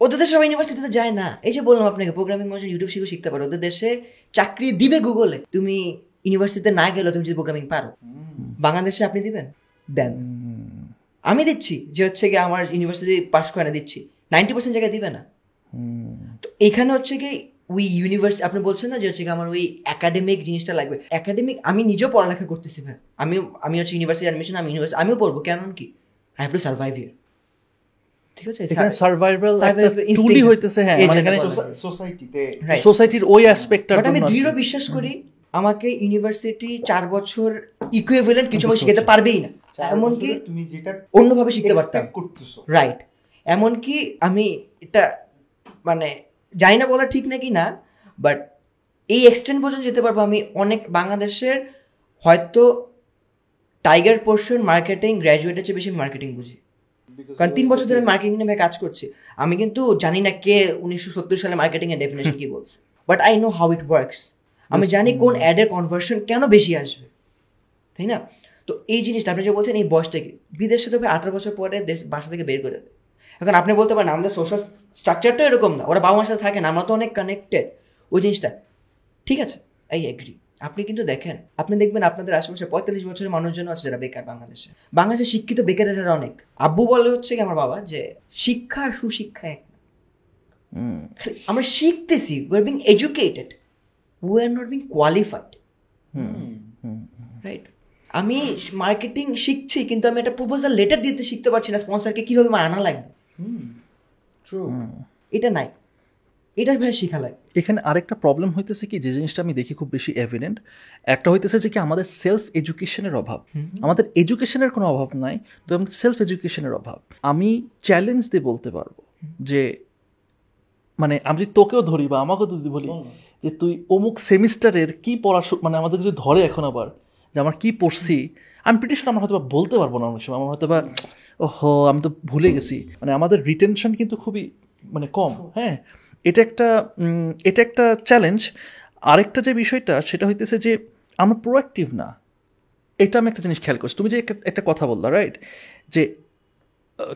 ওদের দেশে সবাই ইউনিভার্সিটিতে যায় না। এই যে বললাম আপনাকে প্রোগ্রামিং মানুষ ইউটিউব শিখে শিখতে পারো। ওদের দেশে চাকরি দিবে গুগলে তুমি ইউনিভার্সিটিতে না গেলেও তুমি যদি প্রোগ্রামিং পারো। বাংলাদেশে আপনি দিবেন? দেন। আমি দিচ্ছি যে হচ্ছে কি আমার ইউনিভার্সিটি পাস করে না দিচ্ছি। নাইনটি পার্সেন্ট জায়গায় দিবে না। তো এখানে হচ্ছে কি ওই ইউনিভার্সিটি আপনি বলছেন না যে হচ্ছে আমার ওই একাডেমিক জিনিসটা লাগবে। একাডেমিক আমি নিজেও পড়ালেখা করতেছি ভাই। আমি আমি হচ্ছে ইউনিভার্সিটি অ্যাডমিশন আমি ইউনিভার্সিটি আমিও পড়ব কেন কি? I have to survive here ঠিক আছে? এখানে সার্ভাইভাল একটা টুলই হইতেছে হ্যাঁ মানে এখানে সোসাইটিতে সোসাইটির ওই অ্যাসপেক্টটার আমি দৃঢ় বিশ্বাস করি আমাকে ইউনিভার্সিটি চার বছর ইকুইভ্যালেন্ট কিছু শিখাতে পারবেই না। এমনকি তুমি যেটা অন্যভাবে শিখতে পারতাম। রাইট এমনকি আমি এটা মানে জানি না বলা ঠিক নাকি না বাট এই এক্সটেন্ড পর্যন্ত যেতে পারব। আমি অনেক বাংলাদেশের হয়তো টাইগার পোর্শন মার্কেটিং গ্র্যাজুয়েটের চেয়ে বেশি মার্কেটিং বুঝি। কারণ তিন বছর ধরে মার্কেটিং নিয়ে কাজ করছি। আমি কিন্তু জানি না কে উনিশশো সত্তর সালে মার্কেটিং এর ডেফিনেশন কি বলছে। But I know how it works আমি জানি কোন অ্যাডের কনভার্সন কেন বেশি আসবে। তাই না? তো এই জিনিসটা আপনি যে বলছেন এই বয়সটাকে বিদেশে তো ভাই আঠারো বছর পরে দেশ বাসা থেকে বের করে দেয়। এখন আপনি বলতে পারেন আমাদের সোশ্যাল স্ট্রাকচারটা এরকম না ওরা বাবা মার সাথে থাকে না আমরা তো অনেক কানেক্টেড ওই জিনিসটা ঠিক আছে? আই এগ্রি আপনি কিন্তু দেখেন আপনি দেখবেন আপনাদের আশেপাশে পঁয়তাল্লিশ বছরের মানুষজন আছে যারা বেকার বাংলাদেশে। বাংলাদেশে শিক্ষিত বেকারেরা অনেক। আব্বু বলে হচ্ছে কি আমার বাবা যে শিক্ষা আর সুশিক্ষা এক আমরা শিখতেছি we are being educated we are not being qualified right আমি মার্কেটিং শিখছি কিন্তু আমি একটা প্রপোজাল লেটার দিতে শিখতে পারছি না স্পন্সরকে কীভাবে আমার আনা লাগবে? ট্রু এটা নাই। এটা ভাই শেখা লাগে। এখানে আরেকটা প্রবলেম হইতেছে কি যে জিনিসটা আমি দেখি খুব বেশি এভিডেন্ট একটা হইতেছে যে কি আমাদের সেলফ এডুকেশনের অভাব আমাদের এডুকেশনের কোনো অভাব নাই তো আমাদের সেলফ এডুকেশনের অভাব। আমি চ্যালেঞ্জ দিয়ে বলতে পারব যে মানে আমি যদি তোকেও ধরি বা আমাকেও যদি বলি যে তুই অমুক সেমিস্টারের কি পড়াশোনা মানে আমাদের যদি ধরে এখন আবার যে আমার কী পড়ছি? আমি প্রিটিশ আমরা হয়তো বা বলতে পারব না অনেক সময়। আমার হয়তো বা ওহো আমি তো ভুলে গেছি। মানে আমাদের রিটেনশন কিন্তু খুবই মানে কম হ্যাঁ? এটা একটা এটা একটা চ্যালেঞ্জ আরেকটা যে বিষয়টা সেটা হইতেছে যে আমরা প্রোয়াক্টিভ না। এটা আমি একটা জিনিস খেয়াল করছি। তুমি যে একটা- কথা বললা রাইট যে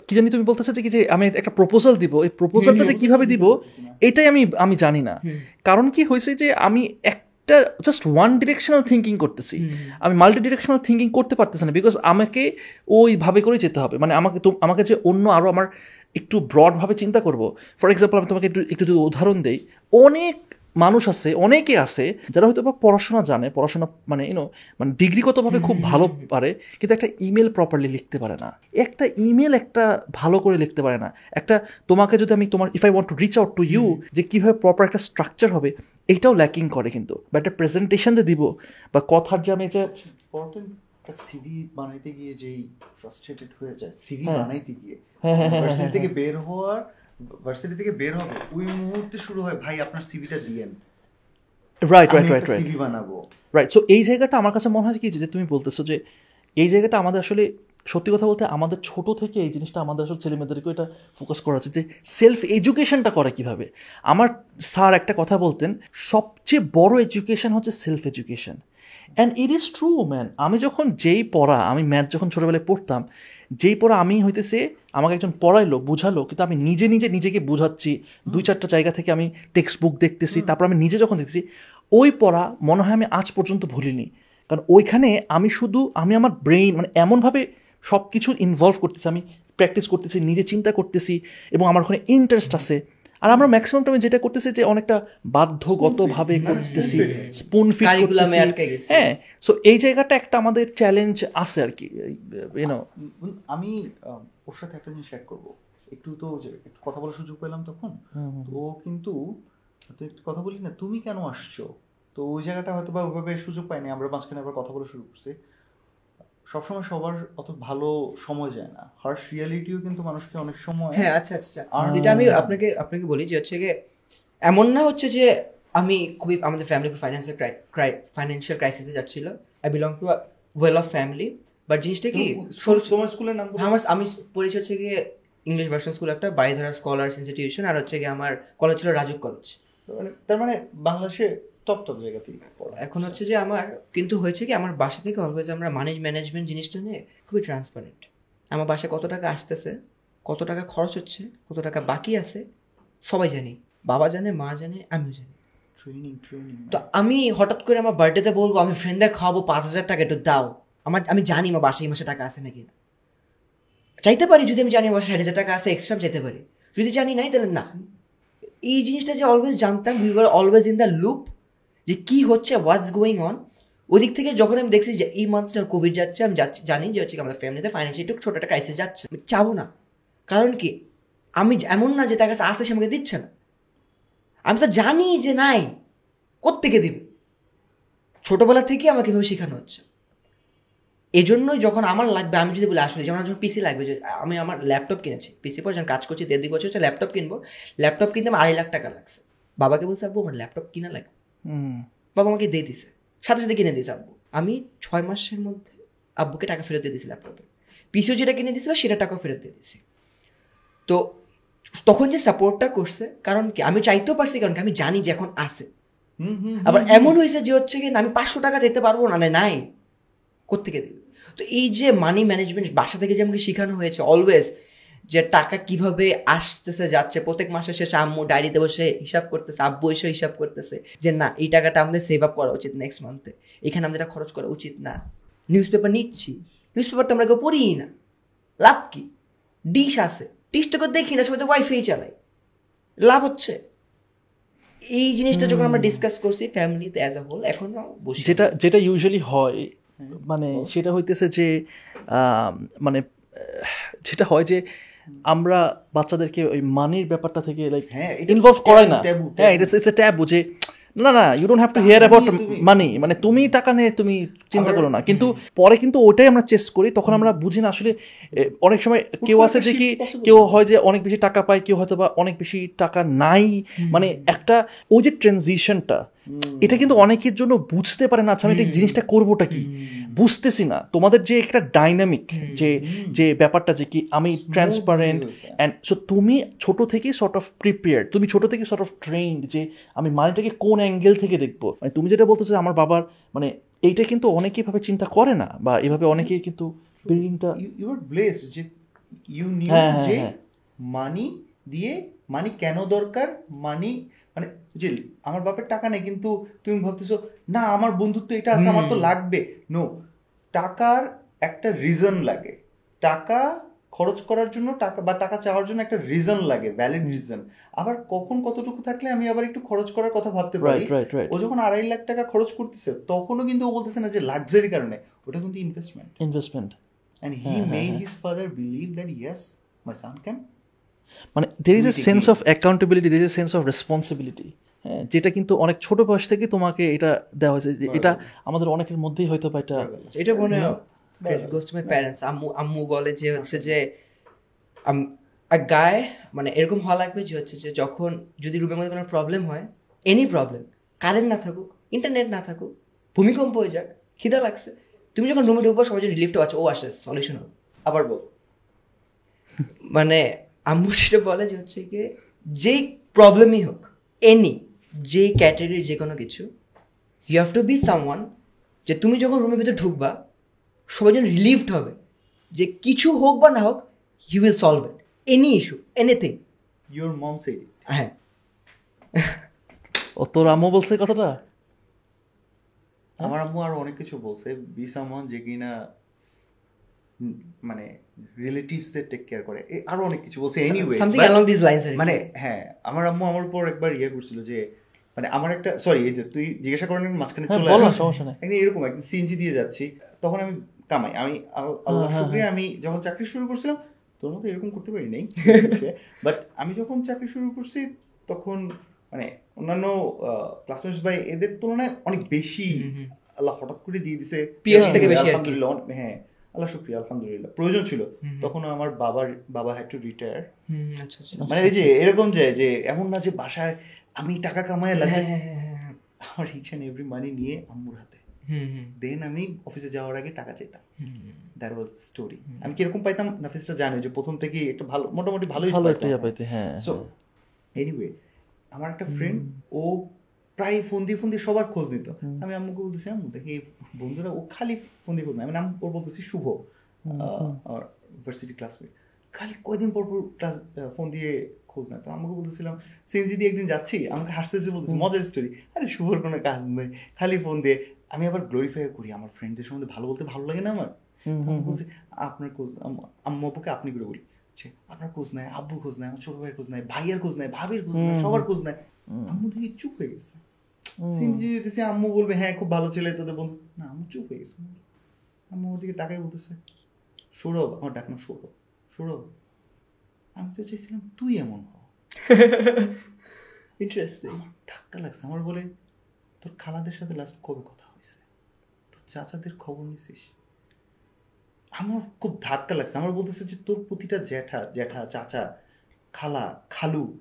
কি জানি তুমি বলতেছো যে কি যে আমি একটা প্রপোজাল দিব। এই প্রপোজালটা যে কীভাবে দিব? এটাই আমি আমি জানি না। কারণ কি হয়েছে যে আমি একটা জাস্ট ওয়ান ডিরেকশনাল থিঙ্কিং করতেছি। আমি মাল্টি ডিরেকশনাল থিঙ্কিং করতে পারতেছি না বিকজ আমাকে ওইভাবে করে যেতে হবে। মানে আমাকে তো আমাকে যে অন্য আরও আমার একটু ব্রডভাবে চিন্তা করব। ফর এক্সাম্পল আমি তোমাকে একটু একটু যদি উদাহরণ দিই অনেক মানুষ আছে অনেকে আছে যারা হয়তো বা পড়াশোনা জানে পড়াশোনা মানে ইউনো মানে ডিগ্রিগতভাবে খুব ভালো পারে কিন্তু একটা ইমেল প্রপারলি লিখতে পারে না। একটা ইমেল একটা ভালো করে লিখতে পারে না। একটা তোমাকে যদি আমি তোমার if I want to reach out to you যে কীভাবে প্রপার একটা স্ট্রাকচার হবে এইটাও ল্যাকিং করে কিন্তু। বা একটা প্রেজেন্টেশন যে দিব বা কথার যে আমি যে একটা সিভি বানাইতে গিয়ে যেই ফ্রাস্ট্রেটেড হয়ে যায় সিভি হ্যাঁ। বানাইতে গিয়ে ভার্সিটি থেকে বের হওয়ার ভার্সিটি থেকে বের হবে ওই মুহূর্তে শুরু হয় ভাই আপনার সিভিটা দিয়েন। Right right right right CV বানাবো। রাইট সো এই জায়গাটা আমার কাছে মনে হয় কি যে তুমি বলতেছো যে এই জায়গাটা আমাদের আসলে সত্যি কথা বলতে আমাদের ছোট থেকে এই জিনিসটা আমাদের আসলে ছেলেমেয়েদেরকে এটা ফোকাস করা উচিত যে সেলফ এডুকেশনটা করে কীভাবে? আমার স্যার একটা কথা বলতেন সবচেয়ে বড় এডুকেশন হচ্ছে self education and it is true man আমি যখন যেই পড়া আমি ম্যাথ যখন ছোটোবেলায় পড়তাম যেই পড়া আমি হইতেছে আমাকে একজন পড়াইলো বুঝালো কিন্তু আমি নিজে নিজে নিজেকে বুঝাচ্ছি। দুই চারটা জায়গা থেকে আমি টেক্সট বুক দেখতেছি তারপর আমি নিজে যখন দেখতেছি ওই পড়া মনে হয় আমি আজ পর্যন্ত ভুলিনি। কারণ ওইখানে আমি শুধু আমি আমার ব্রেইন মানে এমনভাবে সব কিছু ইনভলভ করতেছি আমি প্র্যাকটিস করতেছি নিজে চিন্তা করতেছি এবং আমার ওখানে ইন্টারেস্ট আছে। আর আমরা ম্যাক্সিমাম টাইমে যেটা করতেছি যে অনেকটা বাধ্যগতভাবে করতেছি স্পুন ফিট করতেছি। আটকে গেছি। হ্যাঁ সো এই জায়গাটা একটা আমাদের চ্যালেঞ্জ আছে আর কি ইউনো আমি ওর সাথে একটা জিনিস অ্যাড করব। একটু তো যে একটু কথা বলার সুযোগ পেলাম তখন। তো কিন্তু তো একটু কথা বলি না তুমি কেন আসছো? তো ওই জায়গাটা হয়তো বা ওইভাবে সুযোগ পাইনি আমরা মাঝখানে আবার কথা বলা শুরু করছি। সবসময় সবার অত ভালো সময় যায় না। হার্শ রিয়ালিটিও কিন্তু মানুষকে অনেক সময় হ্যাঁ আচ্ছা আচ্ছা। এটা আমি আপনাকে আপনাকে বলি যে হচ্ছে গিয়ে এমন না হচ্ছে যে আমি খুবই আমাদের ফ্যামিলি ফাইন্যান্সিয়াল ফাইন্যান্সিয়াল ক্রাইসিসে যাচ্ছিল। I belong to well off family but জিনিসটা কি তোমার স্কুলের নাম আমার আমি পড়েছি হচ্ছে গিয়ে ইংলিশ ভার্সন স্কুল একটা বাড়িধারা স্কলার্স ইনস্টিটিউশন আর হচ্ছে গিয়ে আমার কলেজ ছিল রাজুক কলেজ তার মানে বাংলাদেশে টপ টপ জায়গাতেই এখন হচ্ছে যে আমার কিন্তু হয়েছে কি আমার বাসা থেকে অলওয়েজ আমরা মানি ম্যানেজমেন্ট জিনিসটা নিয়ে খুবই ট্রান্সপারেন্ট আমার বাসায় কত টাকা আসতেছে কত টাকা খরচ হচ্ছে কত টাকা বাকি আছে সবাই জানি। বাবা জানে মা জানে আমিও জানি। ট্রেনিং ট্রেনিং তো আমি হঠাৎ করে আমার বার্থডেতে বলব আমি ফ্রেন্ডদের খাওয়াবো পাঁচ হাজার টাকা একটু দাও। আমার আমি জানি আমার বাসায় এই মাসে টাকা আছে নাকি না। চাইতে পারি যদি আমি জানি আমার বাসায় ষাট হাজার টাকা আছে এক্সট্রা চাইতে পারি। যদি জানি নাই তাহলে না। এই জিনিসটা যে অলওয়েজ জানতাম we were always in the loop যে কি হচ্ছে হোয়াটস গোয়িং অন ওদিক থেকে যখন আমি দেখছি যে এই মান্থটা কোভিড যাচ্ছে, আমি যাচ্ছি, জানি যে হচ্ছে আমাদের ফ্যামিলিতে ফাইন্যান্সিয়াল একটু ছোটো একটা ক্রাইসিস যাচ্ছে। আমি চাবো না। কারণ কি? আমি এমন না যে তার কাছে আসে, সে আমাকে দিচ্ছে না। আমি তো জানি যে নাই, কোত্থেকে দিবে? ছোটোবেলা থেকে আমাকে এভাবে শেখানো হচ্ছে। এই জন্যই যখন আমার লাগবে, আমি যদি বলি, আসলে যেমন যখন পিসি লাগবে, যে আমি আমার ল্যাপটপ কিনেছি। পিসি পর যখন কাজ করছি, দেড় দুই বছর হচ্ছে ল্যাপটপ কিনবো। ল্যাপটপ কিনতে আমার আড়াই লাখ টাকা লাগছে। বাবাকে বলছে, আব্বু, আমার ল্যাপটপ কিনা লাগবে? বাবা আমাকে দিয়ে দিছে। সাথে সাথে কিনে দিয়েছে আব্বু। আমি ছয় মাসের মধ্যে আব্বুকে টাকা ফেরত দিয়ে দিয়েছি ল্যাপটপে পিসিও যেটা কিনে দিয়েছিল সেটা টাকা ফেরত দিয়ে দিয়েছি। তো তখন যে সাপোর্টটা করছে কারণ কি? আমি চাইতেও পারছি কারণ কি? আমি জানি যে এখন আছে। আবার এমন হয়েছে যে হচ্ছে কি আমি পাঁচশো টাকা যেতে পারব না না, নাই। কোথেকে দিবে? তো এই যে মানি ম্যানেজমেন্ট বাসা থেকে যে আমাকে শেখানো হয়েছে অলওয়েজ যে টাকা কীভাবে আসতেছে যাচ্ছে। প্রত্যেক মাসের শেষে আম্মু ডায়েরিতে বসে হিসাব করতেছে আব্বু এসে হিসাব করতেছে যে না এই টাকাটা আমাদের সেভ আপ করা উচিত নেক্সট মান্থে এখানে আমাদের খরচ করা উচিত না। নিউজ পেপার নিচ্ছি। নিউজ পেপার তো আমরা কেউ পড়িই না। লাভ কি? ডিশ আছে। ডিশ তো কেউ দেখি না সবাই তো ওয়াইফাই চালায়। লাভ হচ্ছে। এই জিনিসটা যখন আমরা ডিসকাস করছি ফ্যামিলিতে অ্যাজ আ হোল এখনও বসে যেটা যেটা ইউজুয়ালি হয় মানে সেটা হইতেছে যে মানে যেটা হয় যে আমরা বাচ্চাদেরকে ওই মানির ব্যাপারটা থেকে লাইক হ্যাঁ, ইনভলভ করাই না। হ্যাঁ ইটস ইটস এ ট্যাবু যে না না you don't have to hear about money মানে তুমি টাকা নিয়ে তুমি চিন্তা করো না। কিন্তু পরে কিন্তু ওটাই আমরা চেস করি তখন আমরা বুঝি না আসলে অনেক সময় কেউ আছে যে কি কেউ হয় যে অনেক বেশি টাকা পায় কেউ হয়তো বা অনেক বেশি টাকা নাই। মানে একটা ওই যে ট্রানজিশনটা এটা কিন্তু অনেকের জন্য বুঝতে পারে না আচ্ছা আমি এটা জিনিসটা করবোটা কি? বুঝতেছি না। তোমাদের যে একটা ডাইনামিক যে যে ব্যাপারটা যে কি আমি ট্রান্সপারেন্ট অ্যান্ড সো তুমি ছোট থেকে সর্ট অফ প্রিপেয়ার তুমি ছোট থেকে সর্ট অফ ট্রেন্ড যে আমি মানিটাকে কোন অ্যাঙ্গেল থেকে দেখব? মানে তুমি যেটা বলতেছো আমার বাবার মানে এইটা কিন্তু অনেকে এভাবে চিন্তা করে না বা এভাবে অনেকে কিন্তু বিল্ডিংটা ইউ আর ব্লেস যে ইউ নিউ হ্যাঁ, হ্যাঁ, যে হ্যাঁ। মানি দিয়ে মানি কেন দরকার? মানি মানে যে আমার বাপের টাকা নেই কিন্তু তুমি ভাবতেছো না আমার বন্ধুত্ব এটা আছে আমার তো লাগবে। নো টাকার একটা রিজন লাগে। টাকা খরচ করার জন্য টাকা বা টাকা চাওয়ার জন্য একটা রিজন লাগে ভ্যালিড রিজন আবার কখন কতটুকু থাকলে আমি আবার একটু খরচ করার কথা ভাবতে পারি? ও যখন আড়াই লাখ টাকা খরচ করতেছে তখনও কিন্তু ও বলতেছে না যে লাক্সারি কারণে ওটা কিন্তু investment investment And he made his father believe that yes, my son can. মানে there is a sense of accountability there is a sense of responsibility হ্যাঁ যেটা কিন্তু অনেক ছোট বয়স থেকে তোমাকে এটা দেওয়া হয়েছে যে এটা আমাদের অনেকের মধ্যেই হয়তো বা এটা এটা মনে গোস টু মাই প্যারেন্টস আম্মু আম্মু বলে যে হচ্ছে যে গায়ে মানে এরকম হওয়া লাগবে যে হচ্ছে যে যখন যদি রুমের মধ্যে কোনো প্রবলেম হয় এনি প্রবলেম কারেন্ট না থাকুক ইন্টারনেট না থাকুক ভূমিকম্প হয়ে যাক খিদা লাগছে তুমি যখন রুমে ঢুকবো সবাই যদি লিফটে আছে ও আসে সলিউশন হবে। আবার বল। মানে আম্মু সেটা বলে যে হচ্ছে গিয়ে যেই প্রবলেমই হোক এনি যেই ক্যাটাগরির যে কোনো কিছু you have to be someone যে তুমি যখন রুমের ভিতরে ঢুকবা সবাই যেন রিলিভড হবে যে কিছু হোক বা না হোক you will solve it any issue anything your mom said হ্যাঁ। ও তোর আম্মু বলছে কথাটা? আমার আম্মু আরও অনেক কিছু বলছে বি সামওয়ান যে কিনা মানে রিলেটিভসদের টেক কেয়ার করে। এ আরও অনেক কিছু বলছে anyway something along this lines মানে হ্যাঁ আমার আম্মু আমার উপর একবার ইয়ে করছিল যে মানে আমার একটা সরি এই যে তুই জিজ্ঞাসা করেন মাঝখানে হ্যাঁ চলে বল সমস্যা নেই। একদিন এরকম একদিন সিএনজি দিয়ে যাচ্ছি তখন আমি কামাই আমি আল্লাহ হ্যাঁ, শুক্রিয়া আমি যখন চাকরি শুরু করছিলাম তোর মতো এরকম করতে পারি নাই বাট আমি যখন চাকরি শুরু করছি তখন মানে অন্যান্য ক্লাসমেটস ভাই এদের তুলনায় অনেক বেশি আল্লাহ হঠাৎ করে দিয়ে দিছে। Peers থেকে বেশি আর কি। আলহামদুলিল্লাহ হ্যাঁ। আল্লাহ শুক্রিয়া আলহামদুলিল্লাহ। প্রয়োজন ছিল। তখন আমার বাবার বাবা হ্যাড টু রিটায়ার মানে এই যে এরকম যে যে এমন না যে বাসায় আমি টাকা কামায় লাগে হ্যাঁ, হ্যাঁ, হ্যাঁ, হ্যাঁ। আমার ইচ অ্যান্ড এভরি মানি নিয়ে আম্মুর হাতে। দেন আমি অফিসে যাওয়ার আগে টাকা চাইতাম। দ্যাট ওয়াজ দ্য স্টোরি আমি কীরকম পাইতাম নাফিসটা জানো যে প্রথম থেকে একটা ভালো মোটামুটি ভালোই ভালো একটা পাইতে হ্যাঁ সো এনিওয়ে আমার একটা ফ্রেন্ড ও প্রায় ফোন দিয়ে ফোন দিয়ে সবার খোঁজ নিত। আমি আম্মুকে বলতেছি আম্মু দেখি বন্ধুরা ও খালি ফোন দিয়ে খোঁজ নেয়। আমি নাম ওর বলতেছি শুভ ইউনিভার্সিটি ক্লাসমেট খালি কয়দিন পর পর ক্লাস ফোন দিয়ে খোঁজ নেয়। তো আমাকে বলতেছিলাম সিএনজি দিয়ে একদিন যাচ্ছি? আমাকে হাসতে হাসতে বলতেছি মজার স্টোরি আরে শুভর কোনো কাজ নেই খালি ফোন দিয়ে আমি আবার গ্লোরিফাই করি আমার ফ্রেন্ডদের সম্বন্ধে ভালো বলতে ভালো লাগে না আমার। বলছি আপনার খোঁজ আম- আম্মু আব্বুকে আপনি করে বলি। আপনার খোঁজ নেয় আব্বুর খোঁজ নেয় আমার ছোট ভাইয়ের খোঁজ নেয় ভাইয়ের খোঁজ নেয় ভাবির খোঁজ নেয় সবার খোঁজ নেয়। আম্মু দেখি চুপ হয়ে গেছে। সিনজি দিতেছে আম্মু বলবে হ্যাঁ খুব ভালো ছেলে তোদের বল না আম্মু চুপ হয়ে গেছে। আম্মু ওর দিকে তাকাই বলতেছে সৌরভ আমার সৌরভ সৌরভ আমি তো চাইছিলাম তুই এমন হ। ইন্টারেস্টিং আমার ধাক্কা লাগছে। আমার বলে তোর খালাদের সাথে লাস্ট কবে কথা হয়েছে? তোর চাচাদের খবর নিছিস? আমার খুব ধাক্কা লাগছে। আমার বলতেছে যে তোর প্রতিটা জ্যাঠা জ্যাঠা চাচা খালা খালু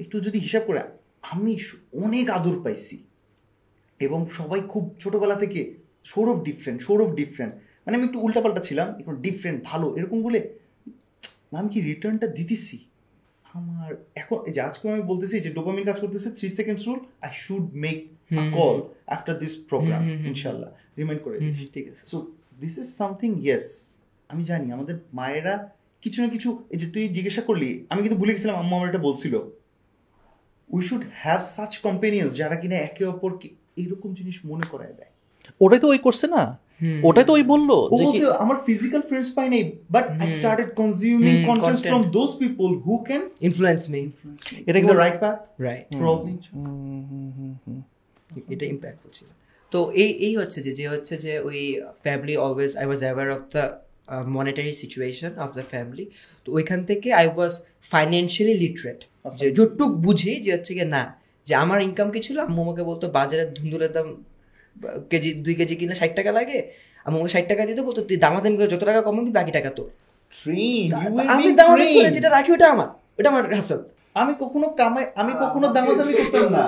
একটু যদি হিসাব করে আমি অনেক আদর পাইছি। এবং সবাই খুব ছোটবেলা থেকে সৌরভ ডিফারেন্ট সৌরভ ডিফারেন্ট মানে আমি একটু উল্টাপাল্টা ছিলাম এখন ডিফারেন্ট ভালো এরকম বলে আমি কি রিটার্নটা দিতেছি? আমার এখন এই যে আজকে আমি বলতেছি যে ডোপামিন কাজ করতেছে three seconds rule I should make call after this program. ইনশাল্লাহ রিমাইন্ড করে ঠিক আছে। So this is something yes আমি জানি আমাদের মায়েরা কিছু না কিছু এই যে তুই জিজ্ঞাসা করলি আমি কিন্তু ভুলে গেছিলাম আম্মা আমার এটা বলছিল। We should have such companions যারা কিনা একে অপরকে এইরকম জিনিস মনে করায় দেয়। ওটাই তো ওই করছে না। ওটাই তো ওই বলল আমার ফিজিক্যাল ফ্রেন্ডস পাই নাই but I started consuming content from those people who can influence me এটা কি the right path right probably এটা ইম্প্যাক্টফুল ছিল তো এই এই হচ্ছে যে যে হচ্ছে যে ওই family always I was aware of the monetary situation of the family তো ওইখান থেকে আই ওয়াজ ফাইন্যান্সিয়ালি লিটারেট যে যতটুক বুঝি যে হচ্ছে কি না যে আমার ইনকাম কি ছিল? আম্মু আমাকে বলতো বাজারে ধুন্দুলের দাম কেজি দুই কেজি কিনলে ষাট টাকা লাগে। আমি আমাকে ষাট টাকা দিতে বলতো তুই দামাদামি করে যত টাকা কমাবি বাকি টাকা ট্রেন আমি দামাদামি করে যেটা রাখি ওটা আমার ওটা আমার হাসল আমি কখনো কামাই আমি কখনো দামাদামি করতাম না।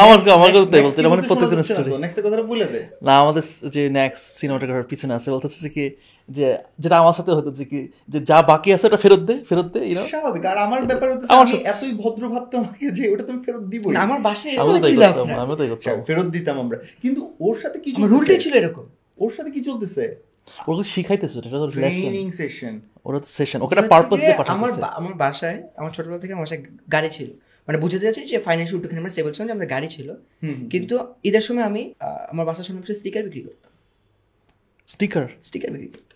আমার আমার কথা তাই বলতে মানে প্রত্যেকজনের স্টোরি নেক্সট কথাটা বলে দে। না আমাদের যে নেক্সট সিনেমাটোগ্রাফার পিছনে আছে বলতেছে কি যে যেটা আমার সাথে হতো যে কি যে যা বাকি আছে ওটা ফেরত দে ফেরত দে ইউনো স্বাভাবিক। আর আমার ব্যাপার হচ্ছে আমি এতই ভদ্র ভাবতো আমাকে যে ওটা তুমি ফেরত দিবই। না, আমার বাসায় এরকম ছিল আমি তো করতাম। ফেরত দিতাম আমরা। কিন্তু ওর সাথে কি আমার রুলটাই ছিল এরকম। ওর সাথে কি চলতেছে? ওরা শিখাইতেছে এটা তো ট্রেনিং সেশন ওরা তো সেশন ওকে পারপাস দিয়ে গিয়ে আমার আমার বাসায় আমার ছোটবেলা থেকে আমার বাসায় গাড়ি ছিল। মানে বুঝতে যাচ্ছি যে ফাইন্যান্সিয়াল একটুখানি আমরা স্টেবল ছিলাম যে আমাদের গাড়ি ছিল। কিন্তু ঈদের সময় আমি আহ, আমার বাসার সামনে স্টিকার বিক্রি করতাম। স্টিকার স্টিকার বিক্রি করতাম।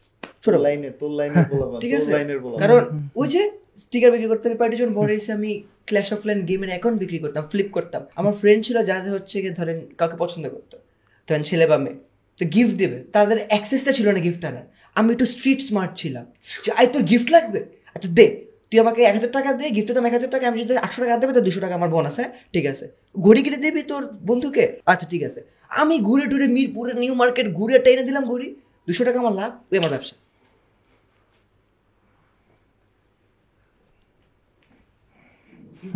ছোট। লাইনের তোর লাইনের বলাবা ঠিক আছে? লাইনের বলাবা কারণ ওই যে স্টিকার বিক্রি করতে যখন বড় এসে আমি ক্ল্যাশ অফ লাইন গেমের অ্যাকাউন্ট বিক্রি করতাম ফ্লিপ করতাম। আমার ফ্রেন্ড ছিল যাদের হচ্ছে গিয়ে ধরেন কাউকে পছন্দ করতো ধরেন ছেলে বা মেয়ে। তো গিফট দেবে তাদের অ্যাক্সেসটা ছিল না গিফট আনার। আমি একটু স্ট্রিট স্মার্ট ছিলাম। যে আই তোর গিফট লাগবে? আচ্ছা দে। তুই আমাকে এক হাজার টাকা দে গিফটে দাম এক হাজার টাকা আমি যদি আটশো টাকা দেবে তো দুশো টাকা আমার বোনাস হ্যাঁ? ঠিক আছে। ঘড়ি কিনে দিবি তোর বন্ধুকে? আচ্ছা ঠিক আছে। আমি ঘুরে টুরে মিরপুরে নিউ মার্কেট ঘুরে টেনে দিলাম ঘুরি দুশো টাকা আমার লাভ ওই আমার ব্যবসা।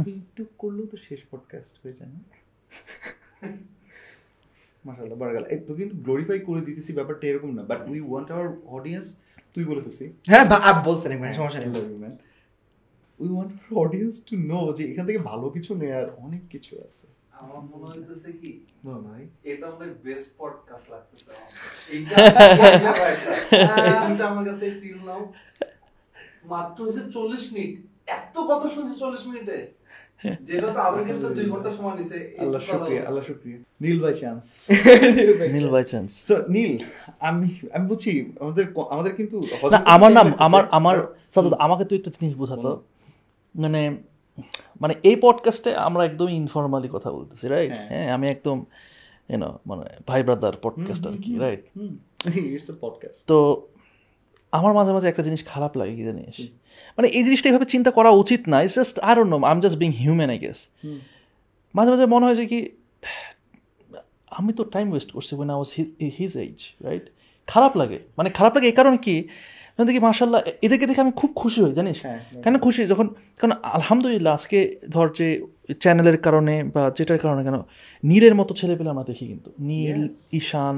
এইটুক করলেও তো শেষ পডকাস্ট হয়ে যায় না। মাশাআল্লাহ বারাকাল এই তো কিন্তু গ্লোরিফাই করে দিতেছি ব্যাপারটা এরকম না but we want our audience তুই বলে ফেলছি। হ্যাঁ বা- আপ বলছেন একবার সমস্যা নেই। We want our audience to know যে এখান থেকে ভালো কিছু নেয়ার অনেক কিছু আছে। আমার মনে হইতেছে কি এটা অনেক বেস্ট পডকাস্ট লাগতেছে আমার। এইটা আমার কাছে টিল নাও মাত্র হচ্ছে চল্লিশ মিনিট। এত কথা শুনছি চল্লিশ মিনিটে। যেটা তো আদার গেস্টটা দুই ঘণ্টা সময় নিছে আল্লাহ শুক্রিয়া আল্লাহ শুক্রিয়া। Neel by chance Neel by chance so Neel আমি আমি বুঝছি আমাদের আমাদের কিন্তু না আমার নাম আমার আমার সাজাদ আমাকে তুই একটা জিনিস বোঝাতো মানে মানে এই পডকাস্টে আমরা একদম ইনফরমালি কথা বলতেছি রাইট হ্যাঁ। হ্যাঁ আমি একদম ইউনো মানে ভাই ব্রাদার পডকাস্ট আর কি রাইট ইটস পডকাস্ট তো আমার মাঝে মাঝে একটা জিনিস খারাপ লাগে কি জানিস? মানে এই জিনিসটা এভাবে চিন্তা করা উচিত না it's just R no I am just being human I guess মাঝে মাঝে মনে হয় যে কি আমি তো টাইম ওয়েস্ট করছি when I was his age right খারাপ লাগে। মানে খারাপ লাগে এই কারণে কি যখন দেখি মার্শাল্লাহ এদেরকে দেখে আমি খুব খুশি হই জানিস? হ্যাঁ, কেন খুশি? যখন কারণ আলহামদুলিল্লাহ আজকে ধর যে চ্যানেলের কারণে বা যেটার কারণে কেন নীলের মতো ছেলেপেলে আমরা দেখি কিন্তু। নীল ঈশান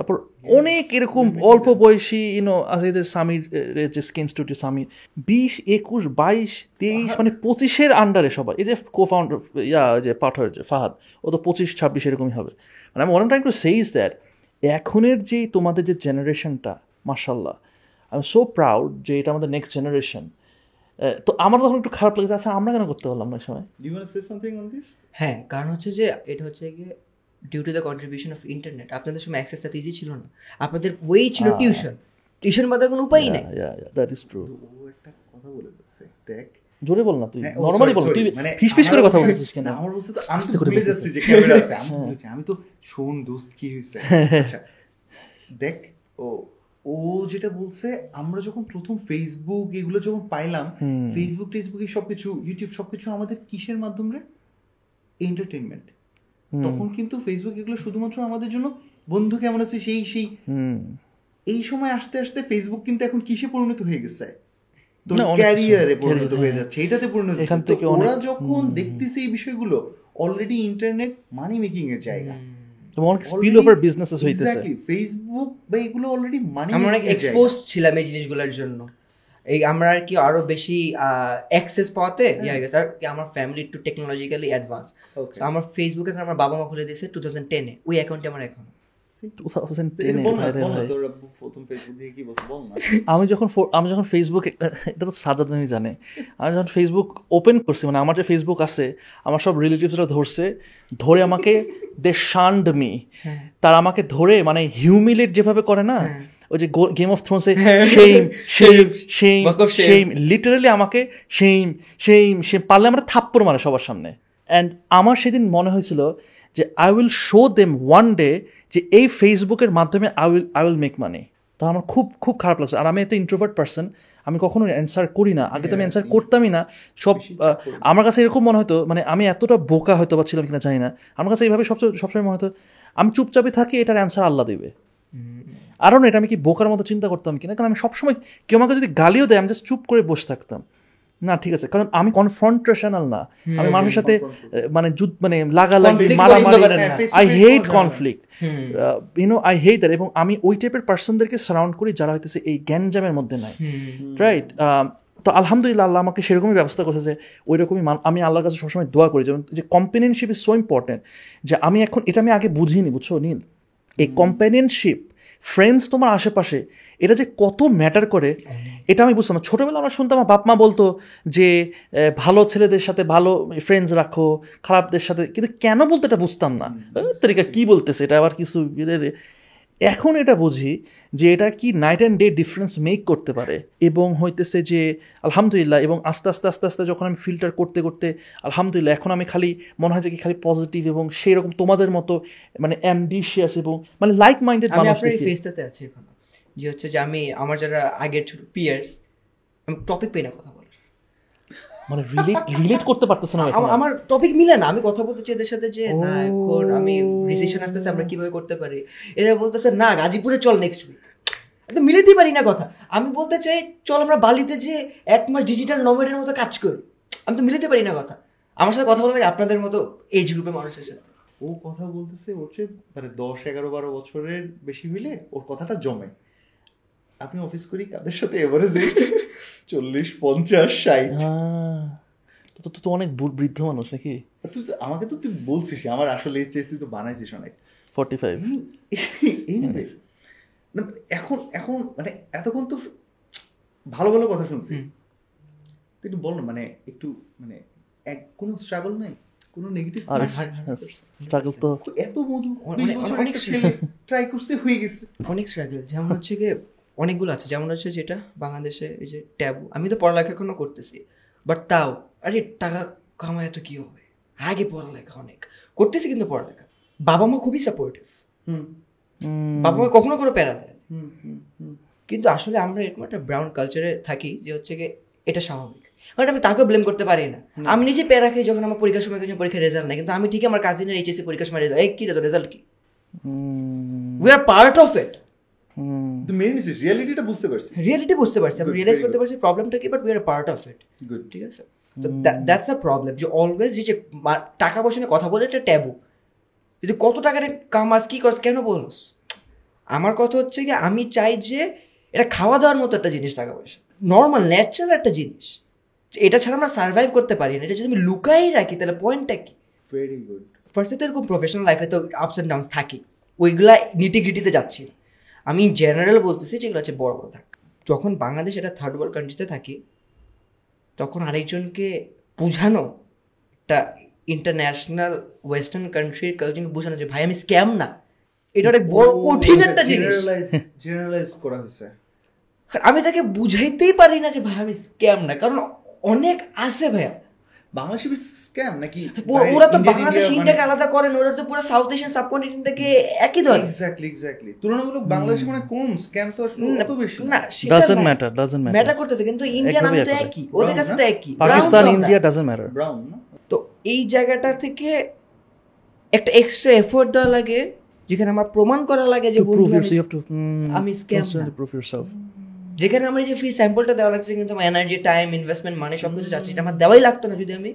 তারপর অনেক এরকম অল্প বয়সী ইউনো আছে যে স্বামীর যে স্কিন স্টুডিও স্বামী বিশ একুশ বাইশ তেইশ মানে পঁচিশের আন্ডারে সবাই। এই যে কো ফাউন্ডার ইয়া যে পাঠার যে ফাহাদ ও তো পঁচিশ ছাব্বিশ এরকমই হবে। মানে আমি অনেকটা টু সেইজ দ্যাট এখনের যে তোমাদের যে জেনারেশনটা মার্শাল্লাহ আই এম সো প্রাউড যে এটা আমাদের নেক্সট জেনারেশন তো আমার তখন একটু খারাপ লেগেছে। আচ্ছা আমরা কেন করতে পারলাম না সময়? You want say something on this হ্যাঁ কারণ হচ্ছে যে এটা হচ্ছে গিয়ে due to the contribution of internet আপনাদের সময় অ্যাক্সেসটা তো ইজি ছিল না। আপনাদের ওয়েই ছিল টিউশন টিউশন বাদের কোনো উপায় নেই। দ্যাট ইজ ট্রু ও একটা কথা বলে যাচ্ছে দেখ। জোরে বল না তুই। হ্যাঁ, নর্মালি sorry, বল তুই মানে ফিস ফিস করে কথা বলছিস কেন? আমার বলতে তো আমি আস্তে তো করে বলতেছিস। যাচ্ছি যে ক্যামেরা আছে। আমি হ্যাঁ। বলেছি আমি তো শোন দোস্ত কি হয়েছে আচ্ছা দেখ ও ও যেটা বলছে আমরা যখন প্রথম ফেসবুক এগুলো যখন পাইলাম। ফেসবুক টেসবুক এই সবকিছু ইউটিউব সবকিছু আমাদের কিসের মাধ্যমে এন্টারটেনমেন্ট তখন কিন্তু ফেসবুক এগুলো শুধুমাত্র আমাদের জন্য বন্ধু কেমন আছে সেই সেই এই সময় আসতে আসতে ফেসবুক কিন্তু এখন কিসে পরিণত হয়ে গেছে? তোর। ক্যারিয়ারে পরিণত হয়ে। যাচ্ছে এটাতে পরিণত এখান থেকে ওরা যখন দেখতেছে এই বিষয়গুলো অলরেডি ইন্টারনেট মানি মেকিং এর জায়গা। এবং অনেক স্পিল ওভার বিজনেসেস হইতেছে। ফেসবুক বা এগুলো অলরেডি মানি আমরা অনেক এক্সপোজ ছিলাম এই জিনিসগুলোর জন্য। এই আমরা আর কি আরও বেশি অ্যাক্সেস পাওয়াতে ইয়ে হয়ে গেছে আর কি আমার ফ্যামিলি একটু টেকনোলজিক্যালি অ্যাডভান্স. আমার ফেসবুকে আমার বাবা মা খুলে দিয়েছে টু থাউজেন্ড টেনে ওই অ্যাকাউন্টে আমার এখন। আমি যখন আমি যখন ফেসবুক এটা তো সাজাদ আমি জানে। আমি যখন ফেসবুক ওপেন করছি মানে আমার যে ফেসবুক আছে আমার সব রিলেটিভসরা ধরছে ধরে আমাকে দে শান্ড মি তারা আমাকে ধরে মানে হিউমিলেট যেভাবে করে না ওই যে game of থ্রোনসে same same same same literally আমাকে সেইম সেইম সেইম পারলে আমরা থাপ্পড় মারে সবার সামনে। অ্যান্ড আমার সেদিন মনে হয়েছিল যে I will show them one day যে এই ফেসবুকের মাধ্যমে I will I will make money তো আমার খুব খুব খারাপ লাগছে। আর আমি একটা ইন্ট্রোভার্ট পার্সন আমি কখনো অ্যান্সার করি না। আগে তো আমি অ্যান্সার করতামই না। সব আমার কাছে এরকম মনে হতো মানে আমি এতটা বোকা হয়তো বা ছিলাম কিনা জানি না। আমার কাছে এইভাবে সবসময় সবসময় মনে হতো আমি চুপচাপে থাকি এটার অ্যান্সার আল্লাহ দেবে। আরও না এটা আমি কি বোকার মতো চিন্তা করতাম কিনা? কারণ আমি সবসময় কেউ আমাকে যদি গালিও দেয় আমি জাস্ট চুপ করে বসে থাকতাম। না ঠিক আছে কারণ আমি কনফ্রন্টেশনাল না। আমি মানুষের সাথে মানে যুদ্ধ মানে লাগালাগি মারামারি I hate conflict you know I hate that এবং আমি ওই টাইপের পার্সনদেরকে সারাউন্ড করি যারা হইতেছে এই গ্যাঞ্জামের মধ্যে নাই। রাইট তো আলহামদুলিল্লাহ আল্লাহ আমাকে সেরকমই ব্যবস্থা করছে যে ওই রকমই আমি আল্লাহর কাছে সবসময় দোয়া করি। যেমন যে কম্পেনিয়নশিপ ইজ সো ইম্পর্টেন্ট যে আমি এখন এটা আমি আগে বুঝিনি বুঝছ নীল? এই কম্প্যানিয়নশিপ ফ্রেন্ডস তোমার আশেপাশে এটা যে কত ম্যাটার করে এটা আমি বুঝতাম না। ছোটোবেলা আমরা শুনতাম আমার বাপ মা বলতো যে ভালো ছেলেদের সাথে ভালো ফ্রেন্ডস রাখো খারাপদের সাথে কিন্তু কেন বলতে এটা বুঝতাম না? তরিকা কি বলতেছে? এটা আবার কিছু এখন এটা বুঝি যে এটা কি night and day difference make করতে পারে। এবং হইতেছে যে আলহামদুলিল্লাহ এবং আস্তে আস্তে আস্তে আস্তে যখন আমি ফিল্টার করতে করতে আলহামদুলিল্লাহ এখন আমি খালি মনে হয় যে কি খালি পজিটিভ এবং সেই রকম তোমাদের মতো মানে অ্যাম্বিশিয়াস এবং মানে লাইক মাইন্ডেড আমি মানুষ আপনার এই ফেসটাতে আছি এখন। যে হচ্ছে যে আমি আমার যারা আগের ছোট পিয়ার্স আমি টপিক পেয়ে না কথা মানে রিলেট রিলেট করতে পারতেছে না। আমার টপিক মিলে না। আমি কথা বলতে চাই এদের সাথে যে না এখন আমি রিসেশন আসতেছে আমরা কীভাবে করতে পারি? এরা বলতেছে না গাজীপুরে চল নেক্সট উইক তো মিলেতেই পারি না কথা। আমি বলতে চাই চল আমরা বালিতে যে এক মাস ডিজিটাল নোমেডের মতো কাজ করি। আমি তো মিলেতে পারি না কথা। আমার সাথে কথা বলা লাগে আপনাদের মতো এজ গ্রুপের মানুষের সাথে ও কথা বলতেছে ওর চেয়ে মানে দশ এগারো বারো বছরের বেশি হইলে ওর কথাটা জমে। আপনি অফিস করি কাদের সাথে এভারেজ চল্লিশ পঞ্চাশ ষাট। তো তো- তো অনেক বৃদ্ধ মানুষ নাকি? তুই তো- আমাকে তো তুই বলছিস আমার আসলে এই চেয়ে তুই তো বানাইছিস অনেক। ফর্টি ফাইভ এখন এখন মানে এতক্ষণ তো ভালো ভালো কথা শুনছি। তুই একটু বল না মানে একটু মানে এক কোনো স্ট্রাগল নাই? কোনো নেগেটিভ আর স্ট্রাগল তো এত মধু অনেক- ট্রাই করতে হয়ে গেছে। অনেক স্ট্রাগল যেমন হচ্ছে গিয়ে অনেকগুলো আছে। যেমন হচ্ছে যেটা বাংলাদেশে এই যে ট্যাবু। আমি তো পড়ালেখা এখনও করতেছি। বাট তাও আরে টাকা কামায় তো কি হবে? আগে পড়ালেখা অনেক। করতেছি কিন্তু পড়ালেখা। বাবা মা খুবই সাপোর্টিভ হুম। বাবা মা কখনো কোনো প্যারা দেয় হুম হুম হুম। কিন্তু আসলে আমরা এরকম একটা ব্রাউন কালচারে থাকি যে হচ্ছে গিয়ে এটা স্বাভাবিক। কারণ আমি তাকেও ব্লেম করতে পারি না। আমি নিজে প্যারা খাই যখন আমার পরীক্ষার সময় কিছু পরীক্ষার রেজাল্ট নেই। কিন্তু আমি ঠিক আমার কাজিনের এইচএসসি পরীক্ষার সময় রেজাল্ট এই কি রেজাল্ট কি? We are part of it তুই মেনে নিছিস রিয়েলিটিটা বুঝতে পারছিস রিয়েলিটি বুঝতে পারছি আমি রিয়েলাইজ করতে পারছি প্রবলেমটা কি but we are part of it good ঠিক আছে? তো দ্যাটস আ প্রবলেম যে অলওয়েজ যে টাকা পয়সা নিয়ে কথা বলে এটা ট্যাবু যদি কত টাকা নিয়ে কামাস কি করস কেন বলস? আমার কথা হচ্ছে কি আমি চাই যে এটা খাওয়া দাওয়ার মতো একটা জিনিস টাকা পয়সা। নর্মাল ন্যাচারাল একটা জিনিস। এটা ছাড়া আমরা সার্ভাইভ করতে পারি না। এটা যদি আমি লুকাই রাখি তাহলে পয়েন্টটা কি? ভেরি গুড ফার্স্টে তো এরকম প্রফেশনাল লাইফে তো আপস অ্যান্ড ডাউনস থাকি ওইগুলা নিটি গিটিতে যাচ্ছি না। আমি জেনারেল বলতেছি যেগুলো হচ্ছে বড় বড় থাক যখন বাংলাদেশ এটা থার্ড ওয়ার্ল্ড কান্ট্রিতে থাকি তখন আরেকজনকে বোঝানো একটা ইন্টারন্যাশনাল ওয়েস্টার্ন কান্ট্রির কাউকে বোঝানো যে ভাই আমি স্ক্যাম না। এটা অনেক বড় কঠিন একটা জিনিস। জেনারেলাইজ করা হয়েছে। আমি তাকে বুঝাইতেই পারি না যে ভাই আমি স্ক্যাম না। কারণ অনেক আছে ভাইয়া। বাংলাদেশি স্ক্যাম নাকি ওরা তো বাংলাদেশ ইন্ডিয়াকে আলাদা করেন ওরা তো পুরো সাউথ এশিয়ান সাবকন্টিনেন্টকে একই ধরে। এক্স্যাক্টলি এক্স্যাক্টলি তুলনামূলক বাংলাদেশে মানে কম স্ক্যাম তো আসলে অত বেশি না। Doesn't matter doesn't matter matter করতেছে কিন্তু ইন্ডিয়ান আমি তো একই ওদের কাছে তো একই। পাকিস্তান তো ইন্ডিয়া ডাজন্ট ম্যাটার ব্রাউন না? তো এই জায়গাটা থেকে একটা এক্সট্রা এফোর্ট দেওয়া লাগে যেখানে আমার প্রমাণ করা লাগে যে আমি- yourself you have যেখানে আমার এই যে ফ্রি স্যাম্পলটা দেওয়া লাগছে কিন্তু আমার এনার্জি টাইম ইনভেস্টমেন্ট মানে সব কিছু যাচ্ছে এটা আমার দেওয়াই লাগতো না যদি আমি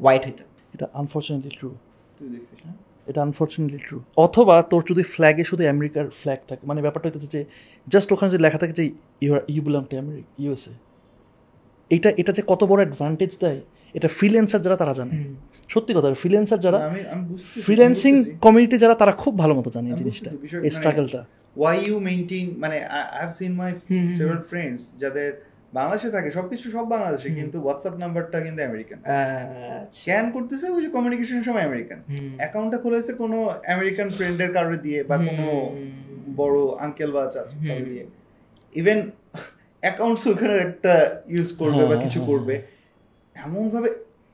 হোয়াইট হইতাম। এটা আনফরচুনেটলি ট্রু তুই দেখছিস না? এটা আনফরচুনেটলি ট্রু অথবা তোর যদি ফ্ল্যাগে শুধু আমেরিকার ফ্ল্যাগ থাকে মানে ব্যাপারটা হচ্ছে যে জাস্ট ওখানে যে লেখা থাকে যে you you belong to America USA এটা এটা যে কত বড় অ্যাডভান্টেজ দেয় এটা ফ্রিল্যান্সার যারা তারা জানে। সত্যি কথা ফ্রিল্যান্সার যারা আমি আমি বুঝতেছি ফ্রিল্যান্সিং কমিউনিটি যারা তারা খুব ভালো মতো জানে এই জিনিসটা এই মানে- স্ট্রাগলটা ওয়াই ইউ মেইনটেইন মানে I have seen my several friends যাদের বাংলাদেশে থাকে সবকিছু সব বাংলাদেশে কিন্তু হোয়াটসঅ্যাপ নাম্বারটা কিন্তু আমেরিকান আচ্ছা। স্ক্যান করতেছে ওই যে কমিউনিকেশনের সময় আমেরিকান। অ্যাকাউন্টটা খুলেছে কোনো আমেরিকান ফ্রেন্ডের কারোর দিয়ে বা কোনো বড় আঙ্কেল বা চাচা দিয়ে। ইভেন অ্যাকাউন্টস ওখানে একটা ইউজ করবে বা হ্যাঁ, কিছু হ্যাঁ, করবে। এমন ভাবে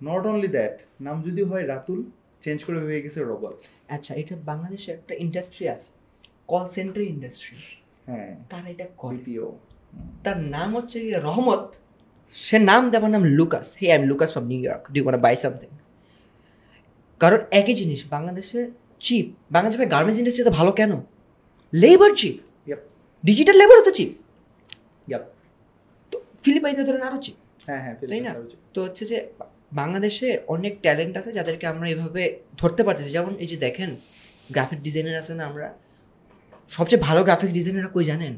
নট অনলি দ্যাট নাম যদি হয় রাতুল চেঞ্জ করে হয়ে গেছে রবাল। আচ্ছা এটা বাংলাদেশে একটা ইন্ডাস্ট্রি আছে কল সেন্টার ইন্ডাস্ট্রি হ্যাঁ তার এটা করে। বিপিও তার নাম হচ্ছে রহমত। সে নাম দেওয়ার নাম Lucas. Hey I am Lucas from New York do want buy something কারণ একই জিনিস বাংলাদেশে চিপ বাংলাদেশে গার্মেন্টস ইন্ডাস্ট্রি তো ভালো কেন? লেবার চিপ ডিজিটাল লেবারও তো চিপ তো ফিলিপাইন্সে ধরেন আরও চিপ হ্যাঁ হ্যাঁ তাই না? তো হচ্ছে যে বাংলাদেশে অনেক ট্যালেন্ট আছে যাদেরকে আমরা এভাবে ধরতে পারতেছি। যেমন এই যে দেখেন গ্রাফিক ডিজাইনার আছে না আমরা। সবচেয়ে ভালো গ্রাফিক্স ডিজাইনাররা কই জানেন?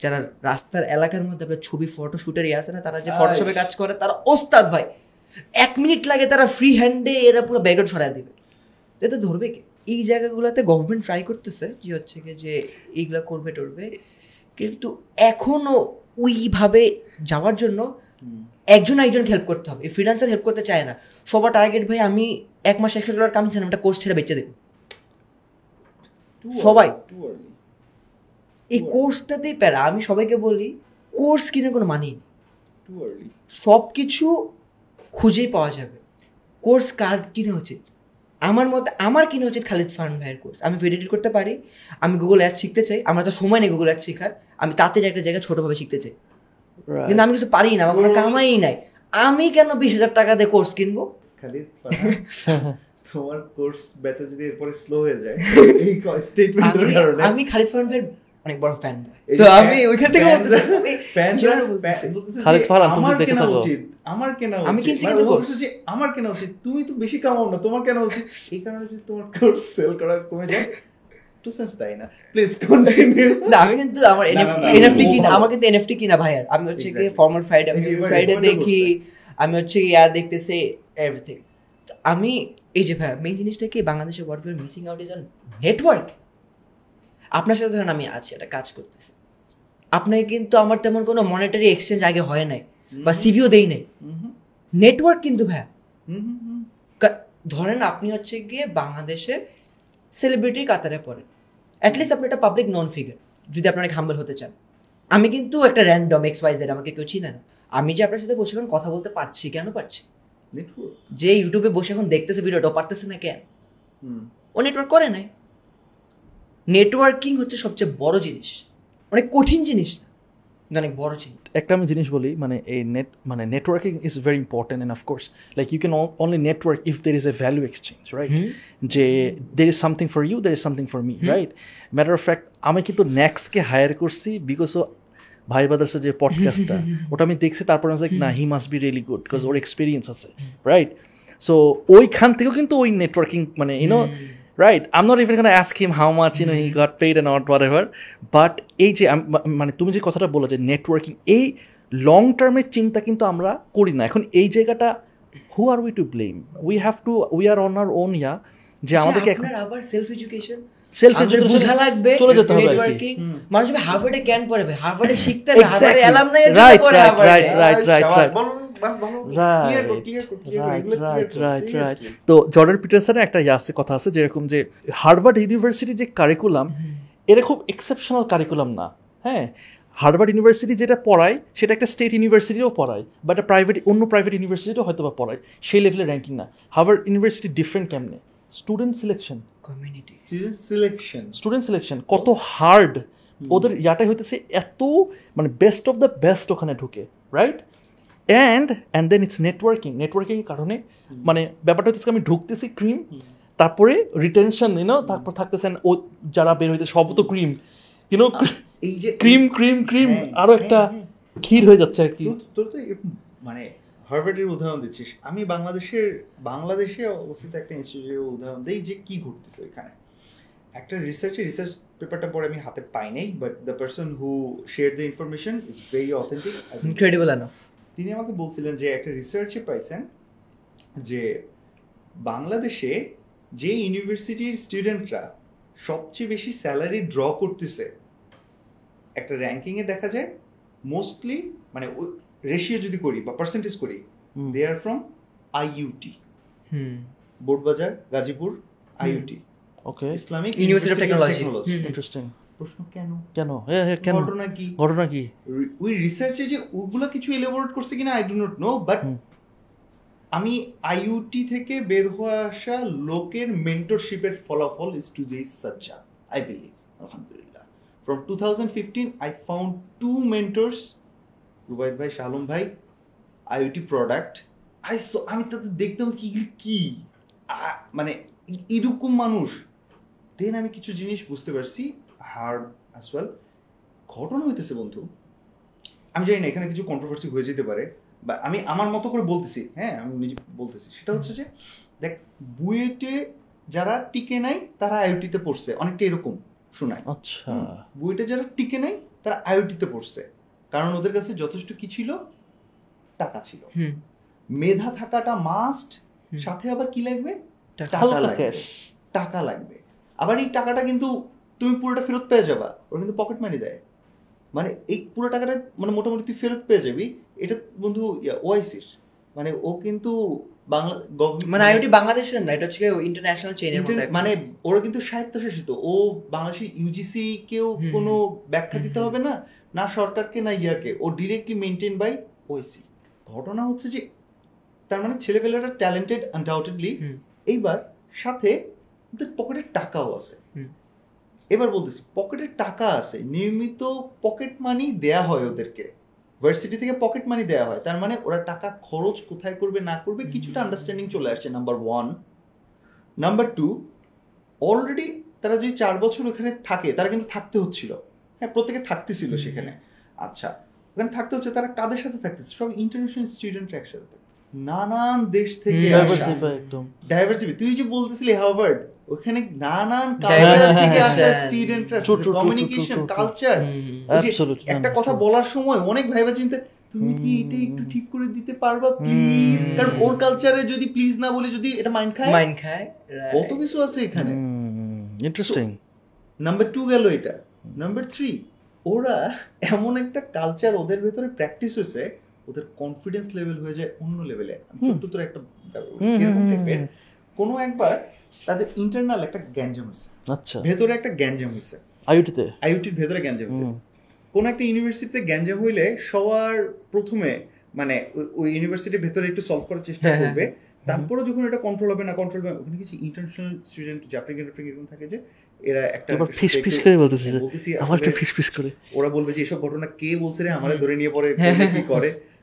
যারা রাস্তার এলাকার মধ্যে আপনার ছবি ফটো শুটের ইয়ে আছে না তারা যে ফটোশপে কাজ করে তারা ওস্তাদ ভাই। এক মিনিট লাগে তারা ফ্রি হ্যান্ডে এরা পুরো ব্যাকগ্রাউন্ড সরাই দিবে। তো এতে ধরবে কি? এই জায়গাগুলোতে গভর্নমেন্ট ট্রাই করতেছে যে হচ্ছে কি যে এইগুলা করবে টরবে কিন্তু এখনও ওইভাবে যাওয়ার জন্য একজন একজন হেল্প করতে হবে। ফ্রিল্যান্সার হেল্প করতে চায় না। সবার টার্গেট ভাই আমি এক মাস একশো ডলার কামিয়েছেন একটা কোর্স ছেড়ে বেঁচে দেবো। সবাই। এই কোর্সটাতেই প্যারা। আমি সবাইকে বলি কোর্স কিনে কোনো মানি সব কিছু খুঁজেই পাওয়া যাবে। কোর্স কার কিনে উচিত? আমার মতে আমার কিনে উচিত খালিদ ফারহান ভাইয়ের কোর্স আমি ভিডিও করতে পারি। আমি গুগল অ্যাড শিখতে চাই। আমার তো সময় নেই গুগল অ্যাড শেখার। আমি তাড়াতাড়ি একটা জায়গায় ছোটোভাবে শিখতে চাই. কিন্তু আমি কিছু পারি না আমার কোনো কামাই নাই। আমি কেন বিশ হাজার টাকা দিয়ে কোর্স কিনবো? খালিদ ফারহান, তোমার কোর্স ব্যাচে যদি এরপরে স্লো হয়ে যায় এই স্টেটমেন্টের কারণে। আমি খালিদ ফারহান ভাইয়ের অনেক বড় ফ্যান তো আমি ওইখান থেকে। বলতেছে খালিদ ফারহান, তুমি আমার দেখে কেনা থাকো। উচিত আমার কেনা আমি কিনছি মানে কিন্তু। বলতেছে যে আমার কেনা উচিত তুমি তো বেশি কামাও না তোমার কেনা উচিত। এই কারণে যদি তোমার কোর্স সেল করা কমে যায় টু সেন্স তাই না। প্লিজ কন্টিনিউ না আমি কিন্তু আমার এনএফটি কিনা আমার কিন্তু এনএফটি কিনা ভাই আমি হচ্ছে কি ফর্মাল ফ্রাইডে ফ্রাইডে দেখি আমি হচ্ছে ইয়া দেখতেছি এভরিথিং আমি এই যে ভাই মেইন জিনিসটা কি? বাংলাদেশে what we missing out is on network আপনার সাথে ধরেন আমি আছি একটা কাজ করতেছি। আপনাকে কিন্তু আমার তেমন কোনো মনিটারি এক্সচেঞ্জ আগে হয় নাই বা সিভিও দেই নাই। নেটওয়ার্ক কিন্তু ভাইয়া ধরেন আপনি হচ্ছে গিয়ে বাংলাদেশের সেলিব্রিটির কাতারে পড়েন। অ্যাটলিস্ট আপনি একটা পাবলিক নন ফিগার যদি আপনার হাম্বল হতে চান। আমি কিন্তু একটা র্যান্ডম এক্স ওয়াইজ জেড আমাকে কেউ চিনে না আমি যে আপনার সাথে বসে এখন কথা বলতে পারছি কেন পারছি? যে ইউটিউবে বসে এখন দেখতেছে ভিডিওটা পারতেছে না কেন? ও নেটওয়ার্ক করে নাই। নেটওয়ার্কিং হচ্ছে সবচেয়ে বড় জিনিস। অনেক কঠিন জিনিস না। অনেক বড় জিনিস একটা আমি জিনিস বলি মানে এই নেট মানে networking is very important and of course like you can only network if there is a value exchange right যে there is something for you there is something for me right matter of fact আমি কিন্তু নেক্সটকে হায়ার করছি বিকজ ও ভাই বাদার্সের যে পডকাস্টটা ওটা আমি দেখছি তারপরে আমি লাইক না he must be really good because or experience আছে রাইট সো ওইখান থেকেও কিন্তু ওই নেটওয়ার্কিং মানে you know right um not even ask him how much you know he got paid and not whatever but এই যে মানে তুমি যে কথাটা বলো যে নেটওয়ার্কিং এই লং টার্মের চিন্তা কিন্তু আমরা করি না। এখন এই জায়গাটা who are we to blame we have to we are on our own yeah যে আমাদেরকে এখন আবার সেলফ এডুকেশন আমাদের বোঝা লাগবে চলে যেতে হবে। নেটওয়ার্কিং মানুষ হার্ভার্ডে কেন পড়বে হার্ভার্ডে শিখতে হবে হার্ভার্ডে অ্যালামনাই এর জন্য পড়ে হার্ভার্ডে রাইট রাইট রাইট রাইট তো জর্ডান পিটারসনের একটা ইয়ে আছে কথা আছে যেরকম যে হার্ভার্ড ইউনিভার্সিটির যে কারিকুলাম এটা খুব এক্সেপশনাল কারিকুলাম না হ্যাঁ? হার্ভার্ড ইউনিভার্সিটি যেটা পড়ায় সেটা একটা স্টেট ইউনিভার্সিটিও পড়ায় বা একটা প্রাইভেট অন্য প্রাইভেট ইউনিভার্সিটিও হয়তো বা পড়ায় সেই লেভেলের র্যাঙ্কিং না। হার্ভার্ড ইউনিভার্সিটি ডিফারেন্ট কেমনে? Student selection community student selection student selection কত হার্ড ওদের ইয়াটাই হইতেছে এত মানে বেস্ট অফ দ্য বেস্ট ওখানে ঢুকে right and and then it's networking networking এর কারণে মানে ব্যাপারটা হচ্ছে আমি ঢুকতেছি ক্রিম তারপরে রিটেনশন ইউনো তারপর থাকতেছেন ও যারা বের হইতে সব তো ক্রিম ইউনো এই যে ক্রিম ক্রিম ক্রিম হ্যাঁ, আরও একটা হ্যাঁ, ক্ষীর হয়ে যাচ্ছে আর কি। তোর তো মানে হার্ভার্ডের উদাহরণ দিচ্ছিস। আমি বাংলাদেশের বাংলাদেশে অবস্থিত একটা ইনস্টিটিউটের উদাহরণ দিই যে কি ঘটতেছে এখানে একটা রিসার্চে রিসার্চ পেপারটা পরে আমি হাতে পাই নাই but the person who share the information is very authentic incredible enough তিনি আমাকে বলছিলেন যে একটা রিসার্চে পাইছেন যে বাংলাদেশে যে ইউনিভার্সিটির স্টুডেন্টরা সবচেয়ে বেশি স্যালারি ড্র করতেছে একটা র্যাঙ্কিংয়ে দেখা যায় মোস্টলি মানে রেশিও যদি করি বা পার্সেন্টেজ করি। They are from IUT hmm. Boardbazar Gazipur IUT okay Islamic of Technology. Technology interesting প্রশ্ন কেন? কেন? কেন? ঘটনা কি? ঘটনা কি? ওই রিসার্চে যে ওগুলো কিছু এলাবোরেট করছে কিনা I do not know but আমি আইইউটি থেকে বের হয়ে আসা লোকের মেন্টরশিপের ফলাফল is to J Sajja I believe আলহামদুলিল্লাহ। From two thousand fifteen I found two mentors Rubaid ভাই শালম ভাই আইওটি প্রোডাক্ট আই আমি তাদের দেখতাম কি? কি মানে এরকম মানুষ। দেন আমি কিছু জিনিস বুঝতে পারছি হার্ড অ্যাজ ওয়েল। ঘটনা হইতেছে বন্ধু আমি জানি না এখানে কিছু কন্ট্রোভার্সি হয়ে যেতে পারে বা আমি আমার মতো করে বলতেছি হ্যাঁ আমি নিজে বলতেছি। সেটা হচ্ছে যে দেখ বুয়েটে যারা টিকে নাই তারা আইওটিতে পড়ছে অনেকটা এরকম শোনায়। আচ্ছা। বুয়েটে যারা টিকে নাই তারা আইওটিতে পড়ছে কারণ ওদের কাছে যথেষ্ট কি ছিল? টাকা ছিল। হুম। মেধা থাকাটা মাস্ট সাথে আবার কি লাগবে? টাকা। টাকা লাগবে। টাকা লাগবে। আবার এই টাকাটা কিন্তু তুমি পুরোটা ফেরত পেয়ে যাবা। ওরা কিন্তু পকেট মানি দেয়। মানে এই পুরো টাকাটা মানে মোটামুটি তুই ফেরত পেয়ে যাবি। এটা বন্ধু ওআইসির মানে ও কিন্তু বাংলা মানে আইওটি বাংলাদেশের না এটা হচ্ছে ইন্টারন্যাশনাল চেইনের মতো মানে ওরা কিন্তু স্বায়ত্তশাসিত। ও বাংলাদেশের ইউজিসি কেও কোনো ব্যাখ্যা দিতে হবে না না সরকারকে না ইয়াকে। ও ডিরেক্টলি মেনটেন বাই ওইসি ঘটনা হচ্ছে যে তার মানে ছেলেপেলেরা ট্যালেন্টেড আনডাউটেডলি এইবার সাথে ওদের পকেটে টাকাও আছে। এবার বলতেছি পকেটে টাকা আছে নিয়মিত পকেট মানি দেয়া হয় ওদেরকে। ভার্সিটি থেকে পকেট মানি দেওয়া হয় তার মানে ওরা টাকা খরচ কোথায় করবে না করবে কিছুটা আন্ডারস্ট্যান্ডিং চলে আসছে number one number two already তারা যে চার বছর ওখানে থাকে তারা কিন্তু থাকতে হচ্ছিল। হ্যাঁ প্রত্যেকে থাকতেছিল সেখানে। আচ্ছা ওখানে থাকতে হচ্ছে তারা কাদের সাথে থাকতেছে? সব ইন্টারন্যাশনাল স্টুডেন্টরা একসাথে থাকতেছে। নানান দেশ থেকে Diversify একদম। ডাইভার্সিটি তুই যে বলতেছিলি হার্ভার্ড ওখানে নানান কালচার থেকে আসা স্টুডেন্টরা কমিউনিকেশন. কালচার একটা কথা বলার সময় অনেক ভাইবা চিন্তা তুমি কি এটা একটু ঠিক করে দিতে পারবা প্লিজ কারণ ওর কালচারে যদি প্লিজ না বলে যদি এটা মাইন্ড খায় মাইন্ড খায় কত কিছু আছে এখানে। ইন্টারেস্টিং নাম্বার টু গেল এটা। নাম্বার থ্রি ওরা এমন একটা কালচার ওদের ভেতরে প্র্যাকটিস হয়েছে ওদের কনফিডেন্স লেভেল হয়ে যায় অন্য লেভেলে ছোট্ট তোর একটা এরকম টাইপের কোনো একবার তাদের ইন্টারনাল একটা গ্যাঞ্জাম হয়েছে আচ্ছা। ভেতরে একটা গ্যাঞ্জাম হয়েছে আইওটিতে? আইওটির ভেতরে গ্যাঞ্জাম হয়েছে কোন একটা ইউনিভার্সিটিতে গ্যাঞ্জাম হইলে সবার প্রথমে মানে ওই- ইউনিভার্সিটির ভেতরে একটু সলভ করার চেষ্টা হ্যাঁ, করবে। তারপরে যখন এটা কন্ট্রোল হবে না কন্ট্রোল হবে ওখানে কিছু ইন্টারন্যাশনাল স্টুডেন্ট আফ্রিকান আফ্রিকান এরকম থাকে যে এরা একটা ফিস ফিস করে বলতেছে আমার একটু ফিস ফিস করে। ওরা বলবে যে এসব ঘটনা কে বলছে রে? আমারে ধরে নিয়ে পরে কি কর-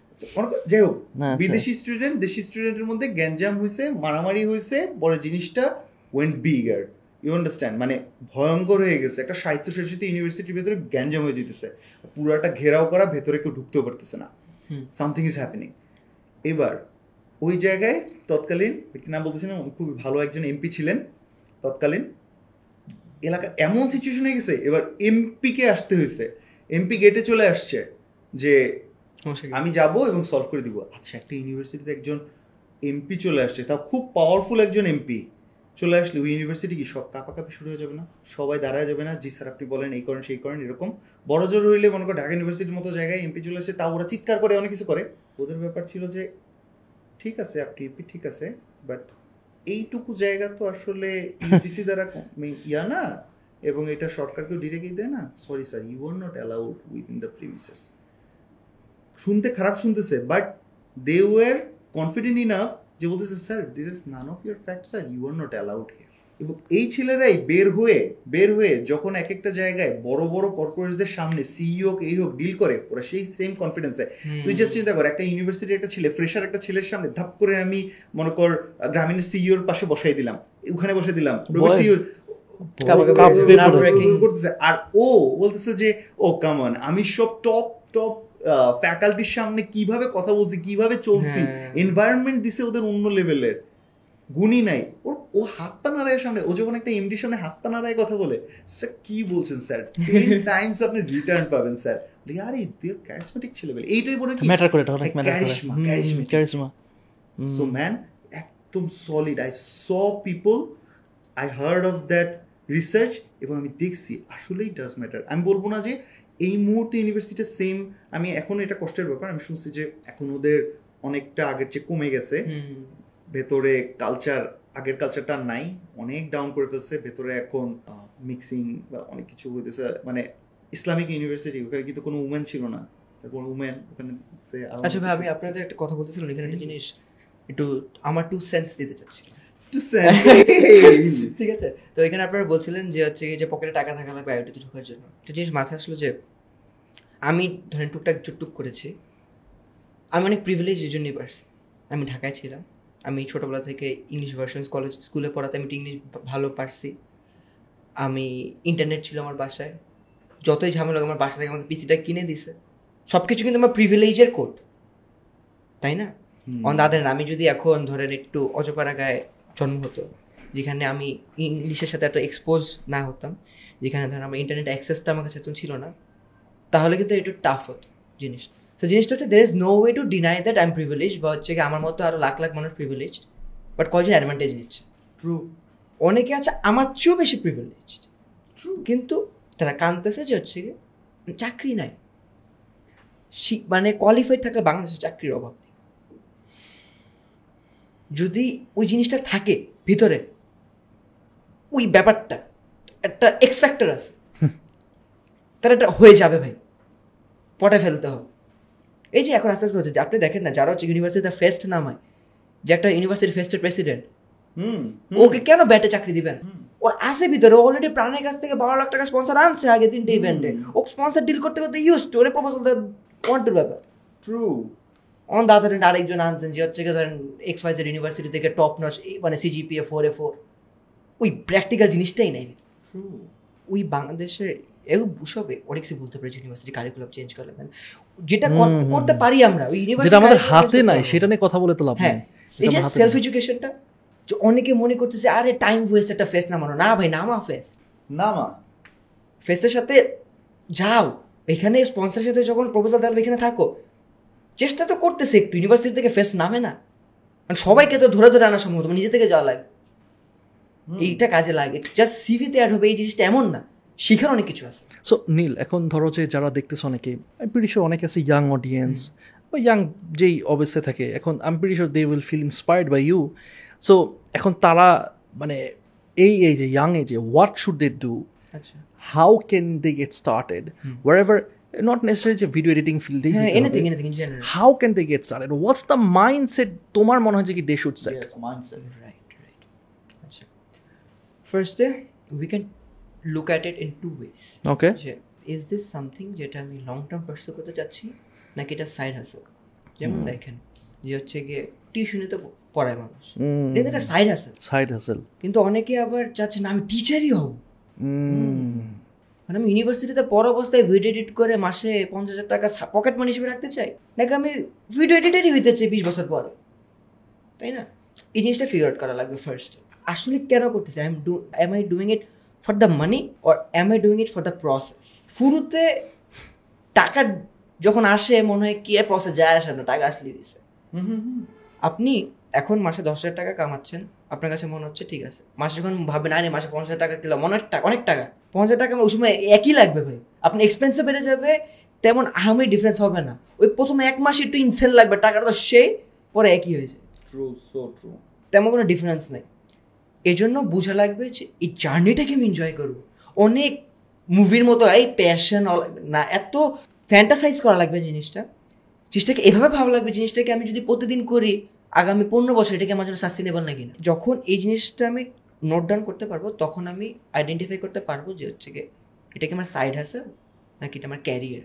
যাই হোক আচ্ছা। বিদেশি স্টুডেন্ট দেশি স্টুডেন্টের মধ্যে গ্যাঞ্জাম হয়েছে মারামারি হয়েছে পরে জিনিসটা ওয়েন্ট বিগার ইউ আন্ডারস্ট্যান্ড মানে ভয়ঙ্কর হয়ে গেছে একটা সাহিত্য শাসিত ইউনিভার্সিটির ভেতরে গ্যাঞ্জাম হয়ে যেতেছে। পুরাটা ঘেরাও করা ভেতরে কেউ ঢুকতেও পারতেছে না। সামথিং ইজ হ্যাপেনিং এবার ওই জায়গায় তৎকালীন নাম বলতেছি না খুবই ভালো একজন এমপি ছিলেন তৎকালীন। এলাকা এমন সিচুয়েশন হয়ে গেছে এবার এমপি কে আসতে হয়েছে। এমপি গেটে চলে আসছে যে? আমি যাব এবং সলভ করে দিব। আচ্ছা একটা ইউনিভার্সিটিতে একজন এমপি চলে আসছে। তাও খুব পাওয়ারফুল একজন এমপি চলে আসলে, ওই ইউনিভার্সিটি কি সব কাপাকাপি শুরু হয়ে যাবে না? সবাই দাঁড়ায় যাবে না? জি স্যার, আপনি বলেন, এই করেন, সেই করেন, এরকম। বড় জোর হইলে মনে করো ঢাকা ইউনিভার্সিটির মতো জায়গায় এমপি চলে আসছে তাও ওরা চিৎকার করে, অনেক কিছু করে। ওদের ব্যাপার ছিল যে, ঠিক আছে, আপনি এমপি ঠিক আছে বাট এইটুকু জায়গা তো আসলে ইউজিসি দ্বারা ইয়া না। এবং এটা সরকারকেও ডিরেক্টলি দেয় না। Sorry sir you are not allowed within the premises শুনতে খারাপ শুনতেছে but they were confident enough যে বলতেছে sir this is none of your fact sir you are not allowed here এবং এই ছেলেরাই বের হয়ে বের হয়ে যখন এক একটা জায়গায় বড় বড় কর্পোরেটদের সামনে সিইও এই হোক ডিল করে ওরা সেই সেম কনফিডেন্সে তুই জাস্ট চিন্তা কর একটা ইউনিভার্সিটির একটা ছেলে ফ্রেশার একটা ছেলের সামনে ধাপ করে আমি মনে কর আহ, গ্রামীণের সিইওর পাশে বসাই দিলাম ওখানে বসে দিলাম আর ও বলতেছে যে ও কামান আমি সব টপ টপ ফ্যাকাল্টির সামনে কীভাবে কথা বলছি কীভাবে চলছি হ্যাঁ। এনভায়রনমেন্ট দিছে ওদের অন্য লেভেলের গুণই নাই। ওর ও হাত পা নাড়ায় সামনে ও যখন একটা এমডির সামনে হাত পা নাড়ায় কথা বলে স্যার কি বলছেন স্যার টাইমস আপনি রিটার্ন পাবেন স্যার আরে দেয়ার ক্যারিসমেটিক ছেলে বলে এইটাই বলে কি? ম্যাটার করে অনেক ম্যাটার করে। ক্যারিশমা সো ম্যান একদম solid I saw people I heard of that research এবং আমি দেখছি আসলেই ডাজ ম্যাটার আমি বলব না যে এই মুহূর্তে ইউনিভার্সিটির সেম আমি এখন এটা কষ্টের ব্যাপার আমি শুনছি যে এখন ওদের অনেকটা আগের চেয়ে কমে গেছে। ভেতরে কালচার আগের কালচারটা নাই অনেক ডাউন করে ফেলছে। ভেতরে এখন মিক্সিং বা অনেক কিছু হইতেছে মানে ইসলামিক ইউনিভার্সিটি ওখানে কিন্তু কোনো উমেন ছিল না। তারপর উমেন ওখানে সে আচ্ছা ভাই আমি। আপনাদের একটা কথা বলতেছিলাম এখানে একটা জিনিস একটু আমার টু সেন্স দিতে চাচ্ছি ঠিক আছে? তো এখানে আপনারা বলছিলেন যে হচ্ছে যে পকেটে টাকা থাকা লাগবে আইওটিতে ঢোকার জন্য। একটা জিনিস মাথায় আসলো যে আমি ধরেন টুকটাক চুকটুক করেছি। আমি অনেক প্রিভিলেজ এই জন্যই পারছি আমি ঢাকায় ছিলাম। আমি ছোটোবেলা থেকে ইংলিশ ভার্সন কলেজ স্কুলে পড়াতে আমি ইংলিশ ভালো পারছি। আমি ইন্টারনেট ছিল আমার বাসায়। যতই ঝামেলা আমার বাসা থেকে আমাকে পিসিটা কিনে দিছে। সব কিছু কিন্তু আমার প্রিভিলেজের কোড তাই না? অন দাদের আমি যদি এখন ধরেন একটু অজপাড়া গায়ে জন্ম হতো যেখানে আমি ইংলিশের সাথে এত এক্সপোজ না হতাম যেখানে ধরেন আমার ইন্টারনেট অ্যাক্সেসটা আমার কাছে এত ছিল না তাহলে কিন্তু একটু টাফ হতো জিনিস। তো জিনিসটা হচ্ছে there is no way to deny that I am privilege বা হচ্ছে কি আমার মতো আরও লাখ লাখ মানুষ প্রিভিলেজ বাট কয়জন অ্যাডভান্টেজ নিচ্ছে? ট্রু অনেকে আছে আমার চেয়েও বেশি প্রিভিলেজড ট্রু কিন্তু তারা কানতেছে যে হচ্ছে কি চাকরি নাই। মানে কোয়ালিফাইড থাকলে বাংলাদেশে চাকরির অভাব নেই। যদি ওই জিনিসটা থাকে ভিতরে ওই ব্যাপারটা একটা এক্স ফ্যাক্টর আছে। তার এটা হয়ে যাবে ভাই। পটায় ফেলতে হবে। এই যে এখন আস্তে আস্তে হচ্ছে আপনি দেখেন না যারা হচ্ছে ইউনিভার্সিটিতে ফেস্ট নামায় যে একটা ইউনিভার্সিটি ফেস্টের প্রেসিডেন্ট। ওকে কেন ব্যাটে চাকরি দিবেন? ওর আছে ভিতরে অলরেডি প্রাণের কাছ থেকে বারো লাখ টাকা স্পন্সর আনছে আগে তিনটে ইভেন্টে ও স্পন্সর ডিল করতে করতে ইউজ টু ওরে প্রপোজাল ওয়ান্টের ব্যাপার। ট্রু অন দা ধরেন আরেকজন আনছেন যে হচ্ছে গিয়ে ধরেন এক্স ওয়াইজেড ইউনিভার্সিটি থেকে টপ নচ মানে সিজিপিএ ফোর এ ফোর ওই প্র্যাকটিক্যাল জিনিসটাই নাই। ওই বাংলাদেশের এগুলো সবে অনেক কিছু বলতে পারি ইউনিভার্সিটি কারিকুলাম চেঞ্জ করলে মানে যেটা করতে পারি আমরা ওই ইউনিভার্সিটি আমাদের হাতে নাই সেটা নিয়ে কথা বলে তো লাভ হ্যাঁ নেই। এই যে সেলফ এডুকেশনটা যে অনেকে মনে করতেছে আরে টাইম ওয়েস্ট একটা ফেস্ট নামানো না ভাই নামা ফেস্ট না মা। ফেস্টের সাথে যাও এখানে স্পন্সরের সাথে যখন প্রপোজাল দেওয়া এখানে থাকো। চেষ্টা তো করতেছে একটু ইউনিভার্সিটি থেকে ফেস নামে না। মানে সবাইকে তো ধরে ধরে আনা সম্ভব নিজে থেকে যাওয়া লাগে। এইটা কাজে লাগে জাস্ট সিভিতে অ্যাড হবে এই জিনিসটা এমন না। শিখার অনেক কিছু আছে। সো নীল এখন ধরো যে যারা দেখতেছে অনেকে আমি অনেকে আছে ইয়াং অডিয়েন্স বা ইয়াং যেই অবস্থায় থাকে এখন আমি sure they will feel inspired by you so এখন তারা মানে এই এই যে ইয়াং এজে what should they do how can they get started whatever not necessary যে ভিডিও এডিটিং ফিল্ডে anything anything in general how can they get started what's the mindset তোমার মনে হয় যে কি they should set Yes, mindset. Right, right. আচ্ছা। ফার্স্টে we can look at it in two ways okay যে ইজ দিস সামথিং যেটা আমি লং টার্ম পার্সু করতে চাচ্ছি নাকি এটা সাইড হাসেল যেমন দেখেন যে হচ্ছে গিয়ে টিউশনে তো পড়ায় মানুষ। এটা একটা সাইড হাসেল সাইড হাসেল কিন্তু অনেকে আবার চাচ্ছে না আমি টিচারই হব। মানে আমি ইউনিভার্সিটিতে পর অবস্থায় ভিডিও এডিট করে মাসে পঞ্চাশ হাজার টাকা পকেট মানি হিসেবে রাখতে চাই নাকি আমি ভিডিও এডিটারই হইতে চাই বিশ বছর পরে? তাই না? এই জিনিসটা ফিগার আউট করা লাগবে ফার্স্ট আসলে কেন করতেছি? I am do am I doing it for the money or am I doing it for the process শুরুতে টাকা যখন আসে মনে হয় কি প্রসেস যায় আসে না টাকা আসলে দিছে। আপনি এখন মাসে দশ হাজার টাকা কামাচ্ছেন আপনার কাছে মনে হচ্ছে ঠিক আছে। মাসে যখন ভাববেন আরে মাসে পঞ্চাশ হাজার টাকা দিলাম অনেক টাকা অনেক টাকা। পঞ্চাশ হাজার টাকা ওই সময় একই লাগবে ভাই। আপনি এক্সপেন্সও বেড়ে যাবে তেমন আহামরি ডিফারেন্স হবে না। ওই প্রথমে এক মাসে একটু ইনসেল লাগবে টাকাটা তো সেই পরে একই হয়ে যায়। True, so true. তেমন কোনো ডিফারেন্স নেই। এই জন্য বোঝা লাগবে যে এই জার্নিটাকে আমি এনজয় করব। অনেক মুভির মতো, এই প্যাশন না, এত ফ্যান্টাসাইজ করা লাগবে জিনিসটা। জিনিসটাকে এভাবে ভালো লাগবে, জিনিসটাকে আমি যদি প্রতিদিন করি, আগামী পনেরো বছর এটাকে আমার জন্য সাস্টেনেবল নাকি না? যখন এই জিনিসটা আমি নোট ডাউন করতে পারব, তখন আমি আইডেন্টিফাই করতে পারব যে হচ্ছে গিয়ে এটা কি আমার সাইড হাসেল নাকি এটা আমার ক্যারিয়ার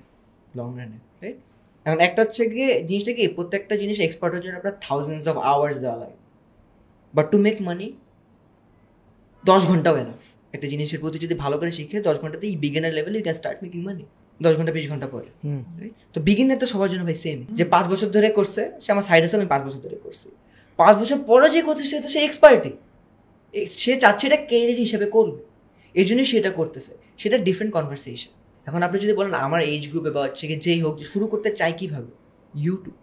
লং রানে রাইট এখন একটা হচ্ছে গিয়ে জিনিসটা কি, প্রত্যেকটা জিনিস এক্সপার্ট হওয়ার জন্য আপনার থাউজেন্ডস অফ আওয়ার্স দেওয়া লাগে। বাট টু মেক মানি দশ ঘন্টাও এনাফ একটা জিনিসের প্রতি যদি ভালো করে শিখে দশ ঘন্টাতে এই বিগিনার লেভেলে you can start making money দশ ঘণ্টা বিশ ঘণ্টা পরে? তো বিগিনার তো সবার জন্য ভাই সেম যে পাঁচ বছর ধরে করছে সে আমার সাইড আমি পাঁচ বছর ধরে করছি। পাঁচ বছর পরে যে করছে সে তো সে এক্সপার্টি সে চাচ্ছে এটা ক্যারিয়ার হিসেবে করবে। এই জন্যই সেটা করতেছে। সেটা ডিফারেন্ট কনভারসেশন এখন আপনি যদি বলেন আমার এইজ গ্রুপে বা হচ্ছে কি যেই হোক যে শুরু করতে চাই কীভাবে? YouTube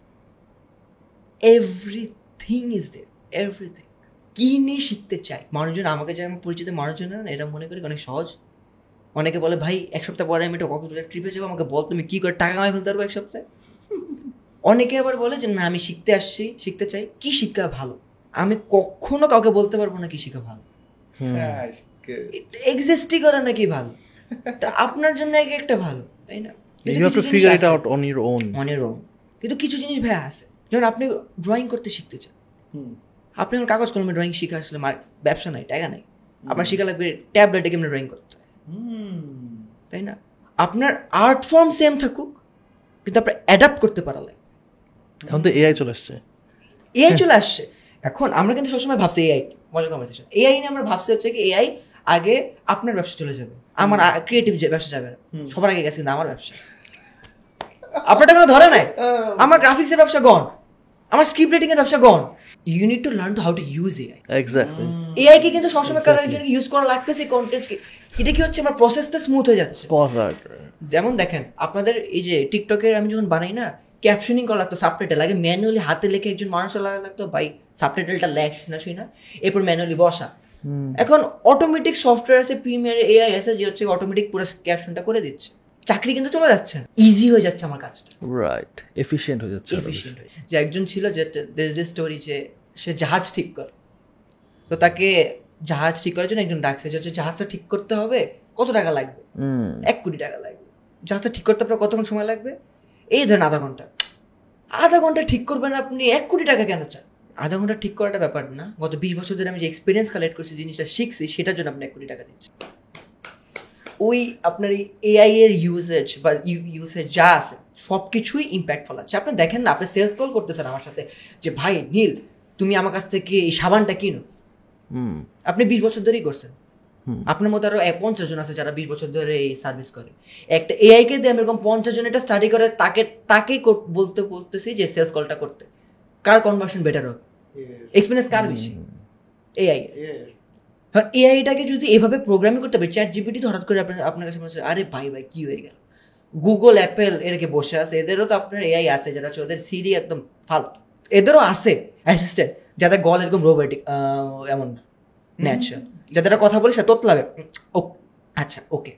everything is there everything কি নিয়ে শিখতে চাই? মানুষজন আমাকে যে আমার পরিচিত মানুষজন না এটা মনে করি অনেক সহজ? অনেকে বলে ভাই এক সপ্তাহ পরে আমি একটা কক্সবাজার ট্রিপে যাব আমাকে বল তুমি কি করে টাকা কামাই ফেলতে পারব এক সপ্তাহে? অনেকে আবার বলে যে না আমি শিখতে আসছি শিখতে চাই কি শিক্ষা ভালো? আমি কখনো কাউকে বলতে পারব না কি শিক্ষা ভালো। হ্যাঁ, এক্সিস্টই করে নাকি ভালো? তা আপনার জন্য এক একটা ভালো তাই না? কিন্তু ইউ হ্যাভ টু কিছু জিনিস ফিগার ইট আছে, আউট অন ইউর ওন অনেক রং কিন্তু কিছু জিনিস ভাই আছে। যেমন আপনি ড্রয়িং করতে শিখতে চান। হুম। আপনি এখন কাগজ কলমে ড্রয়িং শিখা আসলে ব্যবসা নাই টাকা নাই। আপনার শিখা লাগবে ট্যাবলেটে কেমন ড্রয়িং করতে হয়? হুম। তাই না? আপনার আর্ট ফর্ম সেম থাকুক কিন্তু আপনার অ্যাডাপ্ট করতে পারা লাগে। এখন তো এআই চলে আসছে। এআই চলে আসছে। এখন আমরা কিন্তু সবসময় ভাবছি এআই মজার কনভারসেশন এআই নিয়ে আমরা ভাবছি হচ্ছে কি এআই আগে আপনার ব্যবসা চলে যাবে। আমার ক্রিয়েটিভ ব্যবসা যাবে সবার আগে গেছে কিন্তু আমার ব্যবসা। আপনারটা কোনো ধরে নাই? আমার গ্রাফিক্সের ব্যবসা গন আমার স্ক্রিপ্ট রেটিংয়ের ব্যবসা gone you need to learn how to use AI exactly AI কে কিন্তু সবসময় কারণ ইউজ করা লাগতেছে কন্টেন্ট এটা কি হচ্ছে? আমার প্রসেসটা স্মুথ হয়ে যাচ্ছে। যেমন দেখেন আপনাদের এই যে টিকটকের আমি যখন বানাই না ক্যাপশনিং করা লাগতো সাবটাইটেল আগে ম্যানুয়ালি হাতে লেখে একজন মানুষের লাগা লাগতো ভাই সাবটাইটেলটা লেখ শুনা শুই না। এরপর ম্যানুয়ালি বসা। এখন অটোমেটিক সফটওয়্যার আছে প্রিমিয়ার এআই আছে যে হচ্ছে অটোমেটিক পুরো ক্যাপশনটা করে দিচ্ছে। চাকরি কিন্তু চলে যাচ্ছে ইজি হয়ে যাচ্ছে আমার কাজটা। রাইট এফিশিয়েন্ট হয়ে যাচ্ছে এফিশিয়েন্ট হয়ে যে একজন ছিল যে দের যে স্টোরি যে সে জাহাজ ঠিক করে। তো তাকে জাহাজ ঠিক করার জন্য একজন ডাকছে যে জাহাজটা ঠিক করতে হবে? কত টাকা লাগবে? হুম। এক কোটি টাকা লাগবে। জাহাজটা ঠিক করতে আপনার কতক্ষণ সময় লাগবে? এই ধরেন আধা ঘণ্টা। আধা ঘণ্টা ঠিক করবেন আপনি এক কোটি টাকা কেন চান? আধা ঘণ্টা ঠিক করাটা ব্যাপার না। গত বিশ বছর ধরে আমি যে এক্সপিরিয়েন্স কালেক্ট করছি জিনিসটা শিখছি সেটার জন্য আপনি এক কোটি টাকা দিচ্ছেন। ওই আপনার এই এআই এর ইউজেজ বা ইউসেজ যা আছে সব কিছুই ইম্প্যাক্ট ফলাচ্ছে আপনি দেখেন না আপনি সেলস কল করতেছেন আমার সাথে যে ভাই নীল তুমি আমার কাছ থেকে এই সাবানটা কিনো। হুম। আপনি বিশ বছর ধরেই করছেন। আপনার মতো আরও এক- পঞ্চাশ জন আছে যারা বিশ বছর ধরে এই সার্ভিস করে। একটা এআই কে দিয়ে আমি এরকম পঞ্চাশ জন এটা স্টাডি করে তাকে তাকেই কর- বলতে বলতেছি যে সেলস কলটা করতে। কার কনভার্সন বেটার হবে? এক্সপিরিয়েন্স কার বেশি? এআই কারণ এআইটাকে যদি এভাবে প্রোগ্রামিং করতে হবে চ্যাট জিপিটি হঠাৎ করে আপনার আপনার কাছে মনে হচ্ছে আরে ভাই ভাই কি হয়ে গেল? গুগল অ্যাপেল এরকে বসে আছে এদেরও তো আপনার এআই আছে যারা হচ্ছে ওদের সিরি একদম ফালতু। এদেরও আছে অ্যাসিস্ট্যান্ট যাদের গল এরকম রোবোটিক এমন না ন্যাচারাল যাদের কথা বলে সে তোতলাবে ও আচ্ছা ওকে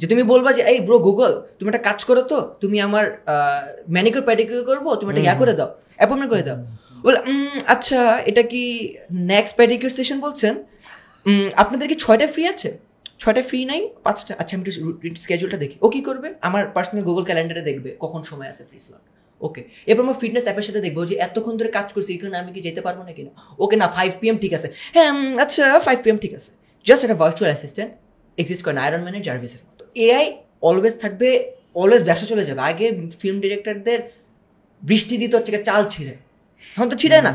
যে তুমি বলবা যে এই ব্রো গুগল তুমি একটা কাজ করো তো তুমি আমার ম্যানিকিউর প্যাডিকিউর করব তুমি একটা ইয়া করে দাও অ্যাপয়েন্টমেন্ট করে দাও। বলে আচ্ছা এটা কি নেক্সট প্যাডিকিউর সেশন বলছেন? আপনাদের কি ছয়টা ফ্রি আছে? ছয়টা ফ্রি নাই? পাঁচটা? আচ্ছা আমি একটু স্কেজুলটা দেখি। ও কি করবে? আমার পার্সোনাল গুগল ক্যালেন্ডারে দেখবে কখন সময় আছে ফ্রি স্লট ওকে এরপর আমার ফিটনেস অ্যাপের সাথে দেখব যে এতক্ষণ ধরে কাজ করছি এখানে আমি কি যেতে পারব না কিনা? ওকে না ফাইভ পিএম ঠিক আছে। হ্যাঁ আচ্ছা ফাইভ পিএম ঠিক আছে। জাস্ট একটা ভার্চুয়াল অ্যাসিস্ট্যান্ট এক্সিস্ট করে না আয়রন ম্যানের জার্ভিসের মতো এআই অলওয়েজ থাকবে অলওয়েজ ব্যবসা চলে যাবে। আগে ফিল্ম ডিরেক্টরদের বৃষ্টি দিতে হচ্ছে চাল ছিঁড়ে। এখন তো ছিঁড়ে না।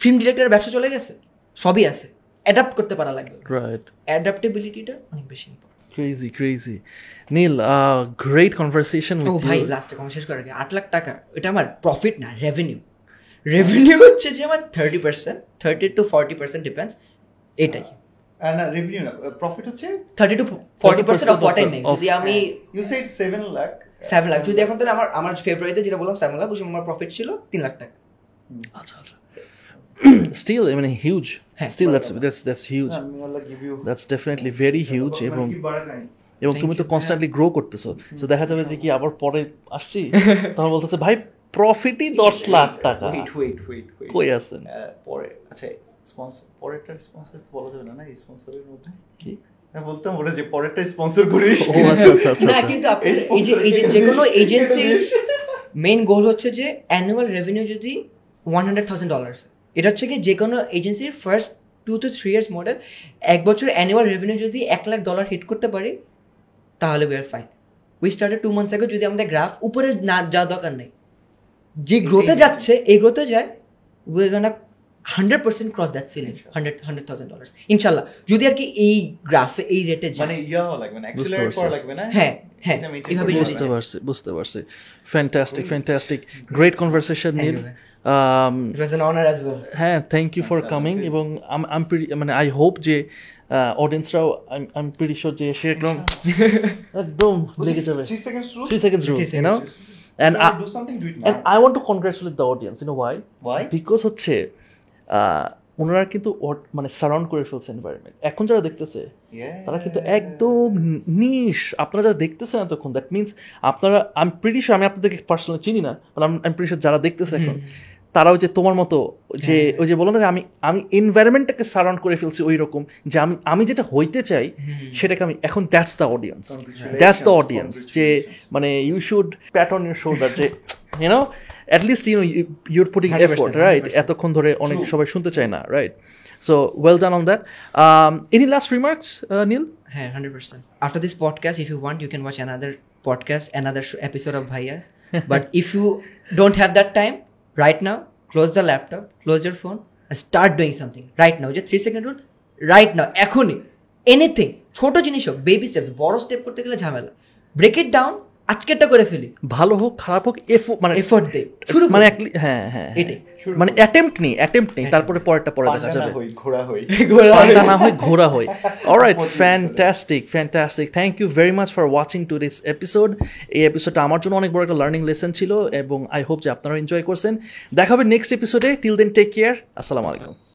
ফিল্ম ডিরেক্টরের ব্যবসা চলে গেছে। সবই আছে। অ্যাডাপ্ট করতে পারা লাগবে। রাইট অ্যাডাপ্টেবিলিটিটা অনেক বেশি। Crazy crazy Neel great conversation ও ভাই লাস্টে কম শেষ করার আগে আট লাখ টাকা এটা আমার প্রফিট না রেভিনিউ রেভিনিউ হচ্ছে যে আমার thirty percent thirty to forty percent depends এটাই। না রেভিনিউ না প্রফিট হচ্ছে thirty to forty percent of of what I make যদি আমি you said seven lakh seven lakh যদি এখন তাহলে আমার আমার ফেব্রুয়ারিতে যেটা বললাম সেভেন লাখ ওই সময় আমার প্রফিট ছিল তিন লাখ টাকা। আচ্ছা আচ্ছা। স্টিল মিন হিউজ হ্যাঁ। Still that's that's that's huge that's definitely very huge এবং এবং তুমি তো কনস্ট্যান্টলি গ্রো করতেছো। তো দেখা যাবে যে কি আবার পরে আসছি। তখন বলতেছে ভাই প্রফিটই দশ লাখ টাকা। কই আছেন? পরে আচ্ছা স্পন্সর পরেরটা স্পন্সর বলা যাবে না না? স্পন্সরের মধ্যে? কি? বলতাম ওরা যে পরেরটা স্পন্সর করিস। আচ্ছা আচ্ছা আচ্ছা না। কিন্তু যে কোনো এটা এজেন্সি বেশ। মেইন গোল হচ্ছে যে অ্যানুয়াল রেভিনিউ যদি ওয়ান হান্ড্রেড থাউজেন্ড ডলার্স এটা হচ্ছে কি যে কোনো এজেন্সির first two two three years model এক বছর অ্যানুয়াল রেভিনিউ যদি এক লাখ ডলার হিট করতে পারি তাহলে we are fine we started two months আগে যদি আমাদের গ্রাফ উপরে না যাওয়া দরকার নেই। যে গ্রোথে যাচ্ছে এই গ্রোথে যায় we gonna hundred percent cross that ceiling hundred hundred thousand dollars ইনশাল্লাহ যদি আর কি এই গ্রাফে এই রেটে যায়। মানে লাগবে না অ্যাক্সিলারেট পারছি। করা লাগবে না? হ্যাঁ, হ্যাঁ, এটা এভাবে বুঝতে। পারছি বুঝতে পারছি। Fantastic fantastic great conversation Thank Um, হ্যাঁ থ্যাংক ইউ ফর কামিং এবং মানে আই হোপ যে অডিয়েন্সরাও আই এম প্রিটি শিওর যে সে একদম একদম লেগে যাবে। 3 seconds rule? Three seconds rule you know and do something? Do it And now I want to congratulate the audience. You know why? Why? Because হচ্ছে আহ, ওনারা কিন্তু মানে সারাউন্ড করে ফেলছে এনভায়রনমেন্ট এখন যারা দেখতেছে. তারা কিন্তু একদম নিশ আপনারা যারা দেখতেছেন এতক্ষণ দ্যাট মিনস আপনারা আমি প্রিটি শিওর আমি আপনাদেরকে পার্সোনালি চিনি না বাট আমি প্রিটি শিওর যারা দেখতেছে এখন তারাও যে তোমার মতো যে ওই যে বলো না যে আমি আমি এনভায়রনমেন্টটাকে সারাউন্ড করে ফেলছি ওই রকম যে আমি আমি যেটা হইতে চাই সেটাকে আমি এখন that's the audience that's the audience যে মানে you should pat on your shoulder যে you know at least you your putting effort right এতক্ষণ ধরে অনেক সবাই শুনতে চায় না right so well done on that any last remarks Neel হ্যাঁ percent. After this podcast, if you want, you can watch another podcast, another sh- episode of Bhaias. but if you don't have that time, right now, close the laptop, close your phone, and start doing something. Right now, just three second rule. Right now, এখনই এনিথিং ছোট জিনিস হোক বেবি স্টেপস বড় স্টেপ করতে গেলে ঝামেলা ব্রেক ইট ডাউন আজকেরটা করে ফেলি। ভালো হোক খারাপ হোক এফো মানে এফোর্ট দে। শুরু মানে হ্যাঁ হ্যাঁ হ্যাঁ। এটাই। মানে অ্যাটেম্প্ট নেই অ্যাটেম্প্ট নেই তারপরে পরেরটা পরে দেখা যাবে না হই ঘোড়া হই। পাল্টা না হয় ঘোরা হয় alright fantastic fantastic thank you very much for watching to this episode এই এপিসোডটা আমার জন্য অনেক বড় একটা লার্নিং লেসন ছিল এবং আই হোপ যে আপনারা এনজয় করছেন। দেখা হবে নেক্সট এপিসোডে টিল দেন টেক কেয়ার আসসালামু আলাইকুম।